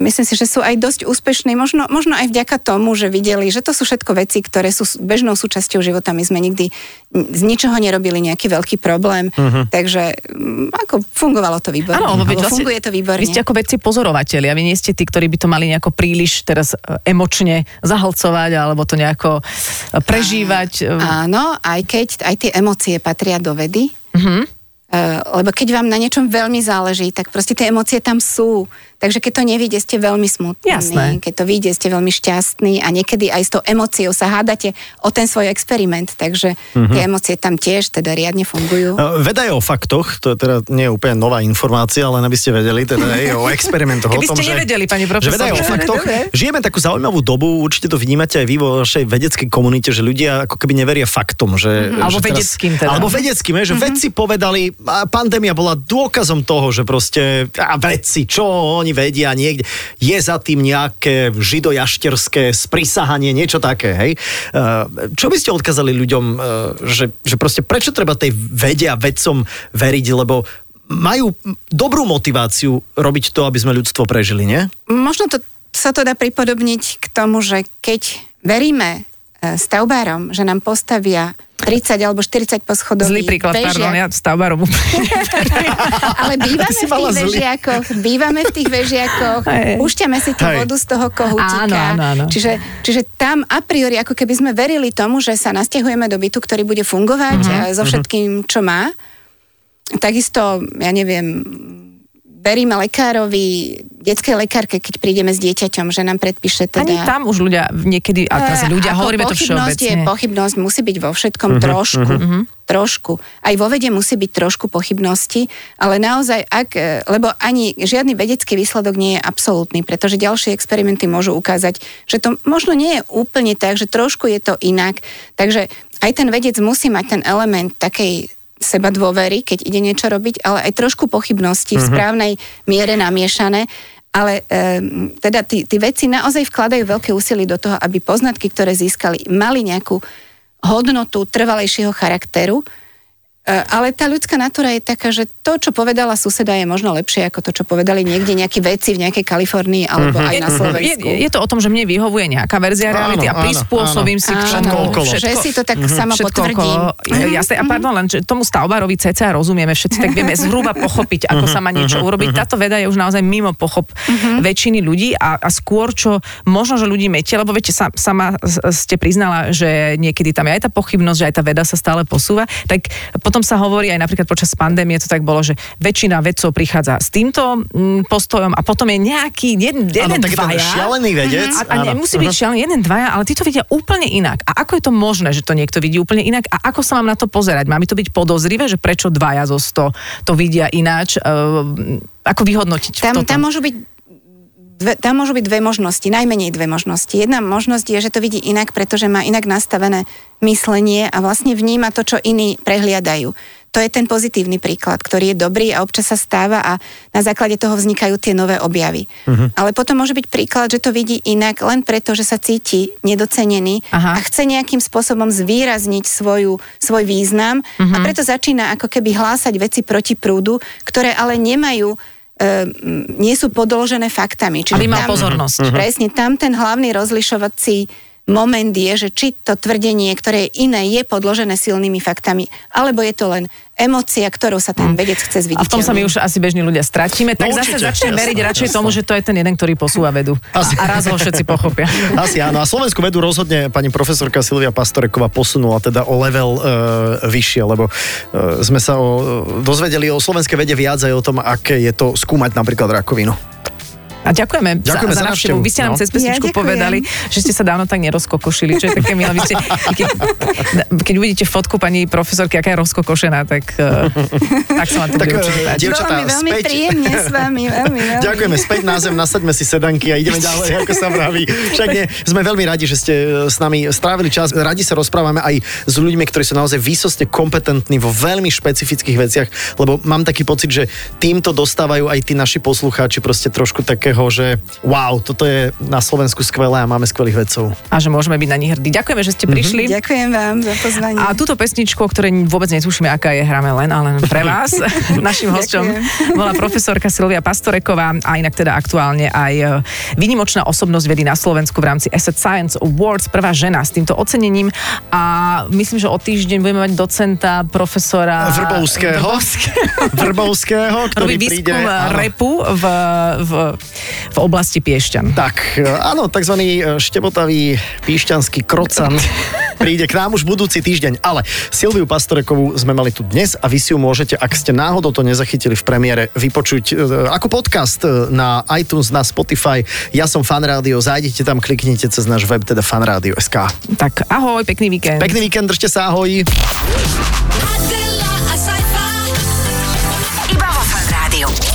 [SPEAKER 3] myslím si, že sú aj dosť úspešní, možno, možno aj vďaka tomu, že videli, že to sú všetko veci, ktoré sú bežnou súčasťou života. My sme nikdy z ničoho nerobili nejaký veľký problém, uh-huh. takže mm, ako fungovalo to výborne.
[SPEAKER 4] Áno, veď vlastne
[SPEAKER 3] funguje to výborne.
[SPEAKER 4] Vy ste ako vedci pozorovateľi a vy nie ste tí, ktorí by to mali nejako príliš teraz e, emočne zahlcovať alebo to nejako e, prežívať. e,
[SPEAKER 3] Áno, aj keď aj tie emócie patria do vedy,
[SPEAKER 4] Mhm.
[SPEAKER 3] Uh, lebo keď vám na niečom veľmi záleží, tak proste tie emócie tam sú. Takže keď to nevíde, ste veľmi smutní.
[SPEAKER 4] Jasné.
[SPEAKER 3] Keď to vyjde, ste veľmi šťastní a niekedy aj s tou emóciou sa hádate o ten svoj experiment. Takže
[SPEAKER 2] Mhm.
[SPEAKER 3] tie emócie tam tiež teda riadne fungujú.
[SPEAKER 2] Uh, Veda je o faktoch, to je teda nie je úplne nová informácia, len aby ste vedeli, teda je o experimentoch.
[SPEAKER 4] Keby
[SPEAKER 2] o tom,
[SPEAKER 4] ste
[SPEAKER 2] že,
[SPEAKER 4] nevedeli, pani
[SPEAKER 2] Že veda je o faktoch. Žijeme takú zaujímavú dobu, určite to vnímate aj vy vo vašej vedeckej komunite, že ľudia ako keby neveria faktom. Že,
[SPEAKER 4] Mhm. Alebo
[SPEAKER 2] že
[SPEAKER 4] vedeckým teda.
[SPEAKER 2] Alebo vedeckým, že vedci povedali, a pandémia bola dôkazom toho, že proste a vedci, čo oni vedia niekde, je za tým nejaké židojašterské sprisahanie, niečo také, hej. E, Čo by ste odkázali ľuďom, e, že, že proste prečo treba tej vede a vedcom veriť, lebo majú dobrú motiváciu robiť to, aby sme ľudstvo prežili, nie?
[SPEAKER 3] Možno to sa to dá pripodobniť k tomu, že keď veríme e, stavbárom, že nám postavia 30 alebo 40 poschodový
[SPEAKER 4] Zlý príklad, pardon, ja stavbarom. [LAUGHS]
[SPEAKER 3] Ale bývame
[SPEAKER 2] si
[SPEAKER 3] v tých vežiakoch, bývame v tých vežiakoch, púšťame si tú
[SPEAKER 2] Hej.
[SPEAKER 3] vodu z toho kohútika.
[SPEAKER 4] Áno, áno, áno.
[SPEAKER 3] Čiže, čiže tam a priori, ako keby sme verili tomu, že sa nasťahujeme do bytu, ktorý bude fungovať
[SPEAKER 4] Mhm,
[SPEAKER 3] mm-hmm. so všetkým, čo má. Takisto, ja neviem, veríme lekárovi, detskej lekárke, keď prídeme s dieťaťom, že nám predpíše teda...
[SPEAKER 4] Ani tam už ľudia niekedy, a teraz
[SPEAKER 3] Eh,
[SPEAKER 4] ľudia,
[SPEAKER 3] ako
[SPEAKER 4] hovoríme to
[SPEAKER 3] pochybnosť je,
[SPEAKER 4] všeobecne.
[SPEAKER 3] pochybnosť musí byť vo všetkom
[SPEAKER 2] Mhm,
[SPEAKER 3] trošku. Trošku. Aj vo vede musí byť trošku pochybnosti, ale naozaj, ak, e, lebo ani žiadny vedecký výsledok nie je absolútny, pretože ďalšie experimenty môžu ukázať, že to možno nie je úplne tak, že trošku je to inak. Takže aj ten vedec musí mať ten element takej seba dôvery, keď ide niečo robiť, ale aj trošku pochybnosti v správnej miere namiešané. Ale e, teda tí, tí veci naozaj vkladajú veľké úsilie do toho, aby poznatky, ktoré získali, mali nejakú hodnotu trvalejšieho charakteru. E, ale tá ľudská natúra je taká, že to, čo povedala suseda, je možno lepšie ako to, čo povedali niekde nejakí veci v nejakej Kalifornii alebo aj na
[SPEAKER 4] Je,
[SPEAKER 3] Slovensku.
[SPEAKER 4] je to o tom, že mne vyhovuje nejaká verzia
[SPEAKER 2] Áno,
[SPEAKER 4] reality a
[SPEAKER 2] áno,
[SPEAKER 4] prispôsobím si k
[SPEAKER 3] Áno,
[SPEAKER 2] Všetko okolo.
[SPEAKER 3] že si to tak sama
[SPEAKER 4] všetko
[SPEAKER 3] potvrdím.
[SPEAKER 4] okolo. Je, Jasné, a pardon, len že tomu stavbárovi cca rozumieme všetci, tak vieme zhruba pochopiť, ako sa má niečo urobiť. Táto veda je už naozaj mimo pochop väčšiny ľudí a, a skôr, čo možno, že ľudí metie, lebo viete, sa, sama s- ste priznala, že niekedy tam je aj tá pochybnosť, že aj tá veda sa stále posúva, tak potom sa hovorí aj napríklad počas pandémie, to tak bolo, že väčšina vedcov prichádza s týmto mm, postojom a potom je nejaký jeden, jeden
[SPEAKER 2] ten
[SPEAKER 4] dvaja.
[SPEAKER 2] šialený vedec.
[SPEAKER 4] A, a
[SPEAKER 2] áno.
[SPEAKER 4] nemusí byť šialený jeden, dvaja, ale tí to vidia úplne inak. A ako je to možné, že to niekto vidí úplne inak? A ako sa mám na to pozerať? Má mi to byť podozrivé, že prečo dvaja zo 100 to vidia ináč? Uh, ako vyhodnotiť
[SPEAKER 3] Tam,
[SPEAKER 4] toto?
[SPEAKER 3] tam môžu byť Dve, tam môžu byť dve možnosti, najmenej dve možnosti. Jedna možnosť je, že to vidí inak, pretože má inak nastavené myslenie a vlastne vníma to, čo iní prehliadajú. To je ten pozitívny príklad, ktorý je dobrý a občas sa stáva a na základe toho vznikajú tie nové objavy. Uh-huh. Ale potom môže byť príklad, že to vidí inak len preto, že sa cíti nedocenený
[SPEAKER 4] Aha.
[SPEAKER 3] a chce nejakým spôsobom zvýrazniť svoju, svoj význam uh-huh. a preto začína ako keby hlásať veci proti prúdu, ktoré ale nemajú nie sú podložené faktami.
[SPEAKER 4] Aby mal pozornosť.
[SPEAKER 3] Presne, tam ten hlavný rozlišovací moment je, že či to tvrdenie, ktoré je iné, je podložené silnými faktami, alebo je to len emócia, ktorou sa ten vedec chce zviditeľniť.
[SPEAKER 4] A v tom sa my už asi bežní ľudia stratíme, tak
[SPEAKER 2] No
[SPEAKER 4] zase
[SPEAKER 2] určite, jasné,
[SPEAKER 4] veriť radšej
[SPEAKER 2] jasné.
[SPEAKER 4] tomu, že to je ten jeden, ktorý posúva vedu. A,
[SPEAKER 2] Asi.
[SPEAKER 4] a raz ho všetci pochopia. [LAUGHS]
[SPEAKER 2] Asi áno. A Slovenskú vedu rozhodne pani profesorka Silvia Pastoreková posunula teda o level e, vyššie, lebo e, sme sa o, dozvedeli o slovenskej vede viac aj o tom, aké je to skúmať napríklad rakovinu.
[SPEAKER 4] A ďakujeme,
[SPEAKER 2] Ďakujeme za
[SPEAKER 4] za, návštevu. Vy ste nám
[SPEAKER 2] no.
[SPEAKER 4] cez pesničku
[SPEAKER 3] Ja ďakujem.
[SPEAKER 4] povedali, že ste sa dávno tak nerozkokošili, čo je také milé. Vy ste, keď, keď uvidíte fotku pani profesorky, aká je rozkokošená, tak, eh, tak sa vám to
[SPEAKER 2] Tak,
[SPEAKER 4] bude
[SPEAKER 2] eh,
[SPEAKER 4] určite páčiť.
[SPEAKER 2] dievčatá,
[SPEAKER 3] Bolo mi veľmi
[SPEAKER 2] späť.
[SPEAKER 3] príjemne s vami, veľmi, veľmi.
[SPEAKER 2] Ďakujeme späť na zem, nasaďme si sedanky a ideme ďalej, ako sa vraví. Však nie, sme veľmi radi, že ste e, s nami strávili čas. Radi sa rozprávame aj s ľuďmi, ktorí sú naozaj výsostne kompetentní vo veľmi špecifických veciach, lebo mám taký pocit, že týmto dostávajú aj tí naši poslucháči proste trošku takého takého, že wow, toto je na Slovensku skvelé a máme skvelých vedcov.
[SPEAKER 4] A že môžeme byť na nich hrdí. Ďakujeme, že ste prišli.
[SPEAKER 3] Ďakujem vám za pozvanie.
[SPEAKER 4] A túto pesničku, o ktorej vôbec netušíme, aká je, hráme len, ale len pre vás. [LAUGHS] Našim hosťom bola profesorka Silvia Pastoreková a inak teda aktuálne aj e, výnimočná osobnosť vedy na Slovensku v rámci Asset Science Awards, prvá žena s týmto ocenením a myslím, že o týždeň budeme mať docenta profesora
[SPEAKER 2] Vrbovského.
[SPEAKER 4] Vrbovského.
[SPEAKER 2] Vrbovského, ktorý
[SPEAKER 4] Robí
[SPEAKER 2] príde...
[SPEAKER 4] výskum
[SPEAKER 2] áno.
[SPEAKER 4] repu v, v, v oblasti Piešťan.
[SPEAKER 2] Tak, e, áno, tzv. štebotavý píšťanský krocan príde k nám už budúci týždeň. Ale Silviu Pastorekovú sme mali tu dnes a vy si ju môžete, ak ste náhodou to nezachytili v premiére, vypočuť e, ako podcast e, na iTunes, na Spotify. Ja som Fan Rádio, zájdete tam, kliknite cez náš web, teda fanradio.sk.
[SPEAKER 4] Tak ahoj, pekný víkend.
[SPEAKER 2] Pekný víkend, držte sa, ahoj.